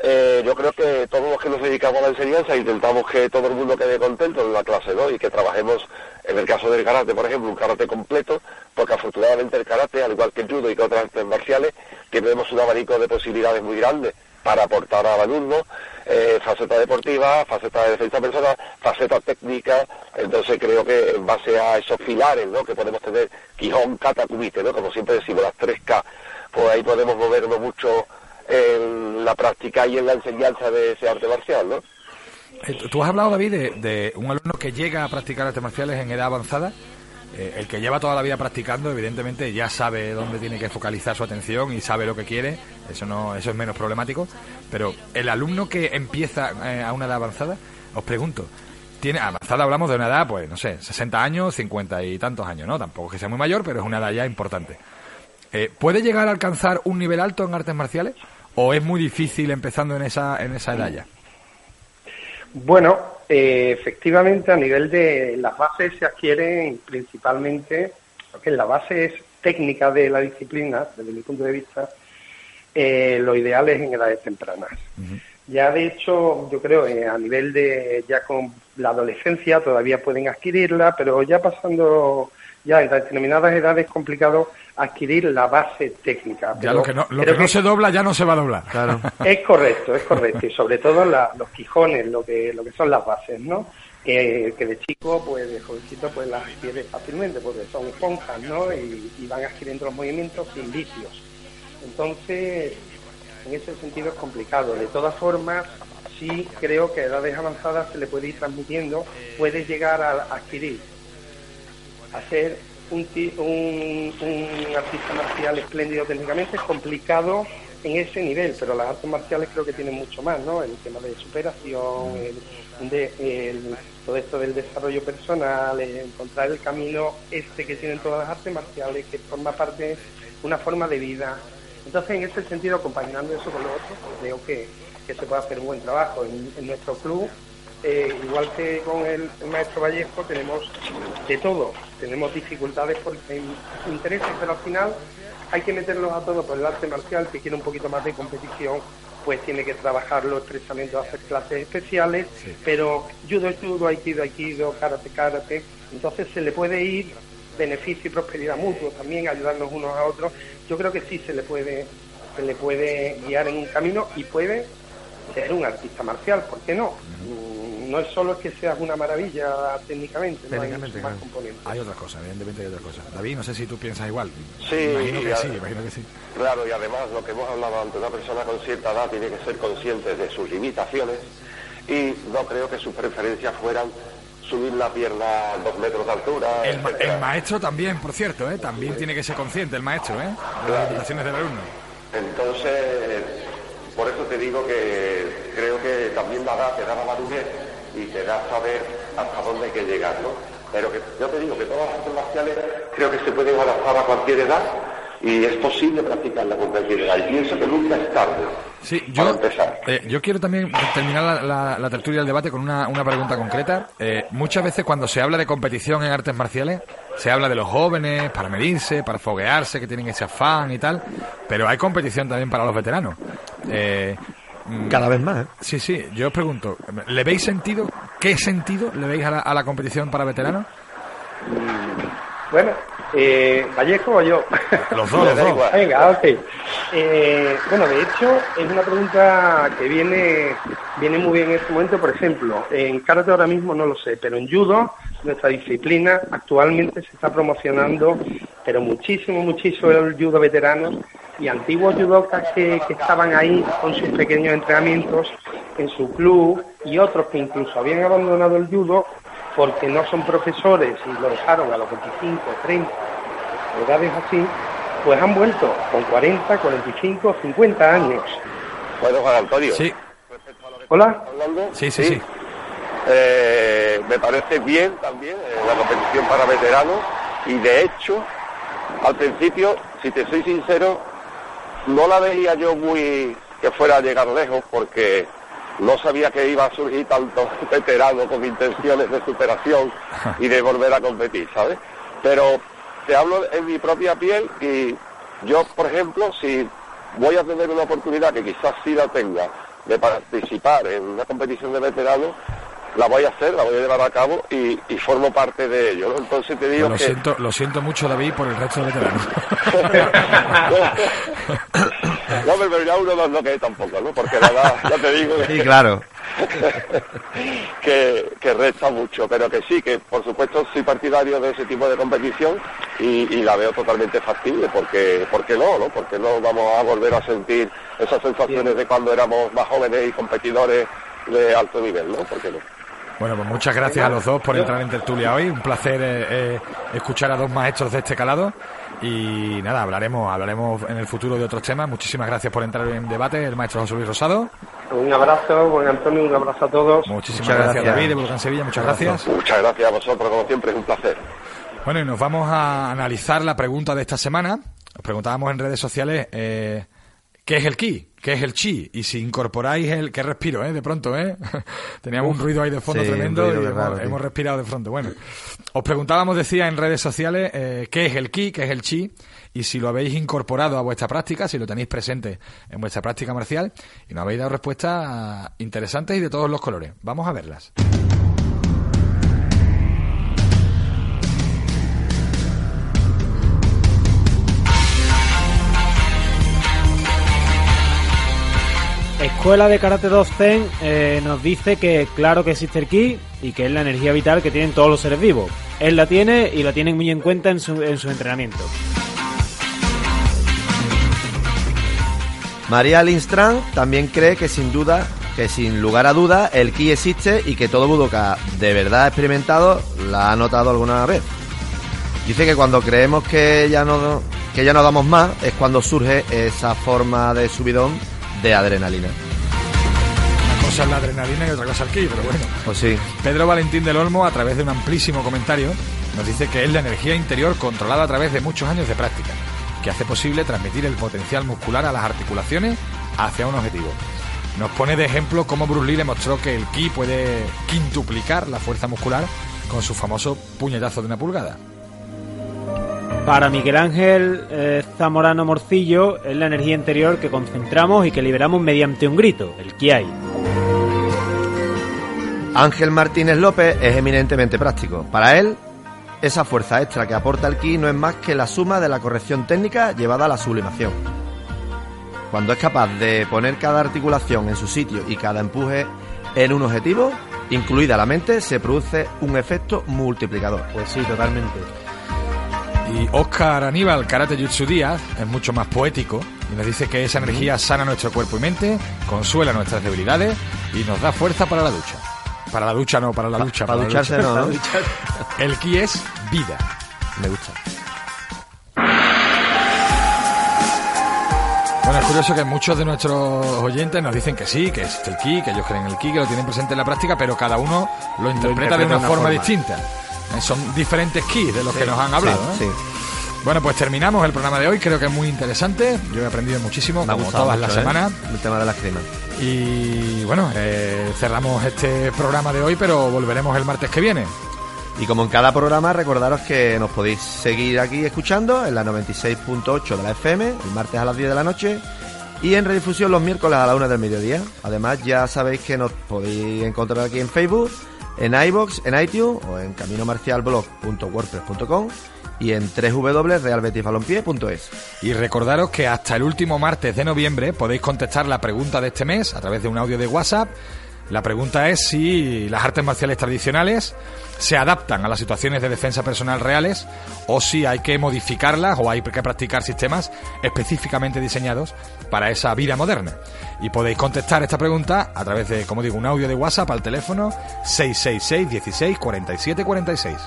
eh, yo creo que todos los que nos dedicamos a la enseñanza intentamos que todo el mundo quede contento en la clase, ¿no? Y que trabajemos, en el caso del karate, por ejemplo, un karate completo, porque afortunadamente el karate, al igual que el judo y que otras artes marciales, tenemos un abanico de posibilidades muy grande para aportar al alumno eh, faceta deportiva, faceta de defensa personal, faceta técnica, entonces creo que en base a esos pilares ¿no? que podemos tener, Quijón, Kata, Kumite, ¿no? como siempre decimos, las 3K, pues ahí podemos movernos mucho en la práctica y en la enseñanza de ese arte marcial, ¿no? Eh, tú has hablado, David, de, un alumno que llega a practicar artes marciales en edad avanzada. Eh, el que lleva toda la vida practicando, evidentemente, ya sabe dónde tiene que focalizar su atención y sabe lo que quiere. Eso no, eso es menos problemático. Pero el alumno que empieza eh, a una edad avanzada, os pregunto, tiene avanzada hablamos de una edad, pues no sé, 60 años, 50 y tantos años, ¿no? Tampoco que sea muy mayor, pero es una edad ya importante. ¿Puede llegar a alcanzar un nivel alto en artes marciales? ¿O es muy difícil empezando en esa, en esa edad ya? Bueno, eh, efectivamente a nivel de las bases se adquieren principalmente, porque la base es técnica de la disciplina, desde mi punto de vista, eh, lo ideal es en edades tempranas. Ya de hecho, yo creo, eh, a nivel de ya con la adolescencia todavía pueden adquirirla, pero ya pasando ya en determinadas edades es complicado adquirir la base técnica. Ya lo que no, se dobla ya no se va a doblar. Claro. Es correcto, es correcto. Y sobre todo los quijones, lo que, lo que son las bases, ¿no? Que, de chico, pues de jovencito, pues las adquiere fácilmente, porque son esponjas, ¿no? Y, y van adquiriendo los movimientos sin vicios. Entonces, en ese sentido es complicado. De todas formas, sí creo que a edades avanzadas se le puede ir transmitiendo, puede llegar a adquirir hacer un, un, un, artista marcial espléndido técnicamente es complicado en ese nivel, pero las artes marciales creo que tienen mucho más, ¿no? El tema de superación, de, todo esto del desarrollo personal, encontrar el camino este que tienen todas las artes marciales, que forma parte una forma de vida. Entonces, en ese sentido, acompañando eso con lo otro, creo que, que se puede hacer un buen trabajo. En nuestro club eh, igual que con el, maestro Vallejo, tenemos de todo. Tenemos dificultades por intereses, pero al final hay que meterlos a todos por el arte marcial, que quiere un poquito más de competición, pues tiene que trabajarlo expresamente, hacer clases especiales, pero judo es judo, aikido, aikido, karate, karate. Entonces se le puede ir beneficio y prosperidad mutuo también, ayudarnos unos a otros. Yo creo que sí se le puede, se le puede guiar en un camino y puede ser un artista marcial, ¿por qué no? Mm, no es solo que seas una maravilla técnicamente, técnicamente hay, más componentes. hay otras cosas, evidentemente hay otras cosas. David, no sé si tú piensas igual. Sí, imagino que sí, imagino que sí. Claro, y además lo que hemos hablado antes, una persona con cierta edad tiene que ser consciente de sus limitaciones y no creo que sus preferencias fueran subir la pierna a dos metros de altura. El, maestro también, por cierto, ¿eh? también tiene que ser consciente el maestro ¿eh? de las limitaciones del alumno. Entonces, por eso te digo que creo que también la edad te da la madurez y te da saber hasta dónde hay que llegar, ¿no? Pero que yo te digo que todas las artes marciales creo que se pueden adaptar a cualquier edad y es posible practicarla con cualquier edad. Y pienso que nunca es tarde. Sí, yo, eh, yo quiero también terminar la, la, tertulia del debate con una, una pregunta concreta. Eh, muchas veces cuando se habla de competición en artes marciales, se habla de los jóvenes para medirse, para foguearse, que tienen ese afán y tal, pero hay competición también para los veteranos. Eh, Cada vez más. Sí, sí, yo os pregunto, ¿le veis sentido? ¿Qué sentido le veis a la, a la competición para veteranos? Bueno, eh, ¿Vallejo o yo? Los dos, los dos. Venga, ok. Eh, bueno, de hecho, es una pregunta que viene, viene muy bien en este momento. Por ejemplo, en karate ahora mismo no lo sé, pero en judo, nuestra disciplina, actualmente se está promocionando, pero muchísimo, muchísimo el judo veteranos y antiguos judokas que, que estaban ahí con sus pequeños entrenamientos en su club y otros que incluso habían abandonado el judo porque no son profesores y lo dejaron a los 25, 30, edades así, pues han vuelto con 40, 45, 50 años. Bueno, Juan Antonio. Sí. Hola. Sí, sí, sí. Eh, me parece bien también eh, la competición para veteranos y de hecho, al principio, si te soy sincero, no la veía yo muy que fuera a llegar lejos porque no sabía que iba a surgir tanto veterano con intenciones de superación y de volver a competir, ¿sabes? Pero te hablo en mi propia piel y yo, por ejemplo, si voy a tener una oportunidad que quizás sí la tenga de participar en una competición de veteranos, la voy a hacer, la voy a llevar a cabo y, formo parte de ello. ¿no? Entonces te digo lo que... Siento, lo siento mucho, David, por el resto de veteranos. no, pero ya uno no es lo que es tampoco, ¿no? Porque la verdad, ya te digo... Sí, claro. que, que resta mucho, pero que sí, que por supuesto soy partidario de ese tipo de competición y, la veo totalmente factible, porque, porque no, ¿no? Porque no vamos a volver a sentir esas sensaciones de cuando éramos más jóvenes y competidores de alto nivel, ¿no? ¿Por qué no? Bueno, pues muchas gracias a los dos por entrar en tertulia hoy. Un placer eh, eh, escuchar a dos maestros de este calado. Y nada, hablaremos, hablaremos en el futuro de otros temas. Muchísimas gracias por entrar en debate, el maestro José Luis Rosado. Un abrazo, buen Antonio, un abrazo a todos. Muchísimas gracias, David, de Volcán Sevilla, muchas gracias. Muchas gracias a vosotros, como siempre, es un placer. Bueno, y nos vamos a analizar la pregunta de esta semana. Os preguntábamos en redes sociales eh, ¿qué es el ki? ¿Qué es el chi? Y si incorporáis el... que respiro, eh? De pronto, ¿eh? Teníamos un ruido ahí de fondo tremendo y hemos, respirado de pronto. Bueno, os preguntábamos, decía, en redes sociales, eh, ¿qué es el ki? ¿Qué es el chi? Y si lo habéis incorporado a vuestra práctica, si lo tenéis presente en vuestra práctica marcial, y nos habéis dado respuestas interesantes y de todos los colores. Vamos a verlas. Escuela de Karate 2 Zen eh, nos dice que claro que existe el ki y que es la energía vital que tienen todos los seres vivos. Él la tiene y la tienen muy en cuenta en su, en su entrenamiento. María Lindstrand también cree que sin duda, que sin lugar a duda, el ki existe y que todo budoka de verdad experimentado la ha notado alguna vez. Dice que cuando creemos que ya no, que ya no damos más es cuando surge esa forma de subidón de adrenalina. Una cosa es la adrenalina y otra cosa el ki, pero bueno. Pues sí. Pedro Valentín del Olmo, a través de un amplísimo comentario, nos dice que es la energía interior controlada a través de muchos años de práctica, que hace posible transmitir el potencial muscular a las articulaciones hacia un objetivo. nos pone de ejemplo cómo Bruce Lee demostró que el ki puede quintuplicar la fuerza muscular con su famoso puñetazo de una pulgada. Para Miguel Ángel eh, Zamorano Morcillo es la energía interior que concentramos y que liberamos mediante un grito, el Kiai. Ángel Martínez López es eminentemente práctico. Para él, esa fuerza extra que aporta el ki no es más que la suma de la corrección técnica llevada a la sublimación. Cuando es capaz de poner cada articulación en su sitio y cada empuje en un objetivo, incluida la mente, se produce un efecto multiplicador. Pues sí, totalmente. Y Oscar Aníbal Karate Jutsu Díaz es mucho más poético y nos dice que esa energía sana nuestro cuerpo y mente, consuela nuestras debilidades y nos da fuerza para la ducha. Para la ducha no, para la ducha. Para la ducharse ducha. no, ¿no? El ki es vida. Me gusta. Bueno, es curioso que muchos de nuestros oyentes nos dicen que sí, que existe el ki, que ellos creen en el ki, que lo tienen presente en la práctica, pero cada uno lo interpreta, de interpreta una, de una forma, forma. distinta. Eh, Son diferentes ki de los que nos han hablado. Sí, ¿eh? sí. Bueno, pues terminamos el programa de hoy, creo que es muy interesante. Yo he aprendido muchísimo, Me como todas las ¿eh? semanas. El tema de las cremas. Y bueno, eh, cerramos este programa de hoy, pero volveremos el martes que viene. Y como en cada programa, recordaros que nos podéis seguir aquí escuchando en la 96.8 de la FM, el martes a las 10 de la noche, y en redifusión los miércoles a la 1 del mediodía. Además, ya sabéis que nos podéis encontrar aquí en Facebook, en iBox, en iTunes o en caminomarcialblog.wordpress.com y en www.realbetisbalompié.es. Y recordaros que hasta el último martes de noviembre podéis contestar la pregunta de este mes a través de un audio de WhatsApp. La pregunta es si las artes marciales tradicionales se adaptan a las situaciones de defensa personal reales o si hay que modificarlas o hay que practicar sistemas específicamente diseñados para esa vida moderna. Y podéis contestar esta pregunta a través de, como digo, un audio de WhatsApp al teléfono 666 16 47 46.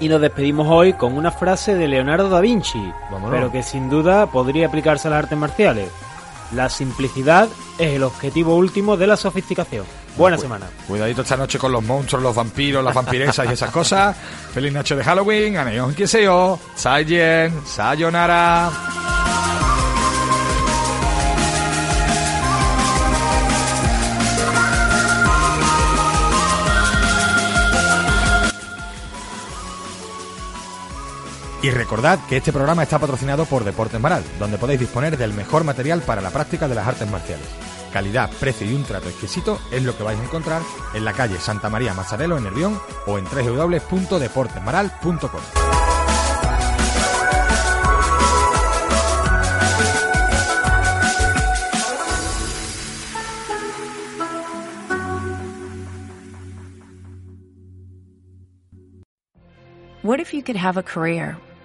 Y nos despedimos hoy con una frase de Leonardo da Vinci, Vámonos. pero que sin duda podría aplicarse a las artes marciales. La simplicidad es el objetivo último de la sofisticación. Buena semana. Cuidadito esta noche con los monstruos, los vampiros, las vampiresas y esas cosas. Feliz noche de Halloween, Aneon Kiseo, Saiyen, Sayonara. Y recordad que este programa está patrocinado por Deportes Maral, donde podéis disponer del mejor material para la práctica de las artes marciales. Calidad, precio y un trato exquisito es lo que vais a encontrar en la calle Santa María Mazzarello en Nervión o en www.deportesmaral.com. What if you could have a career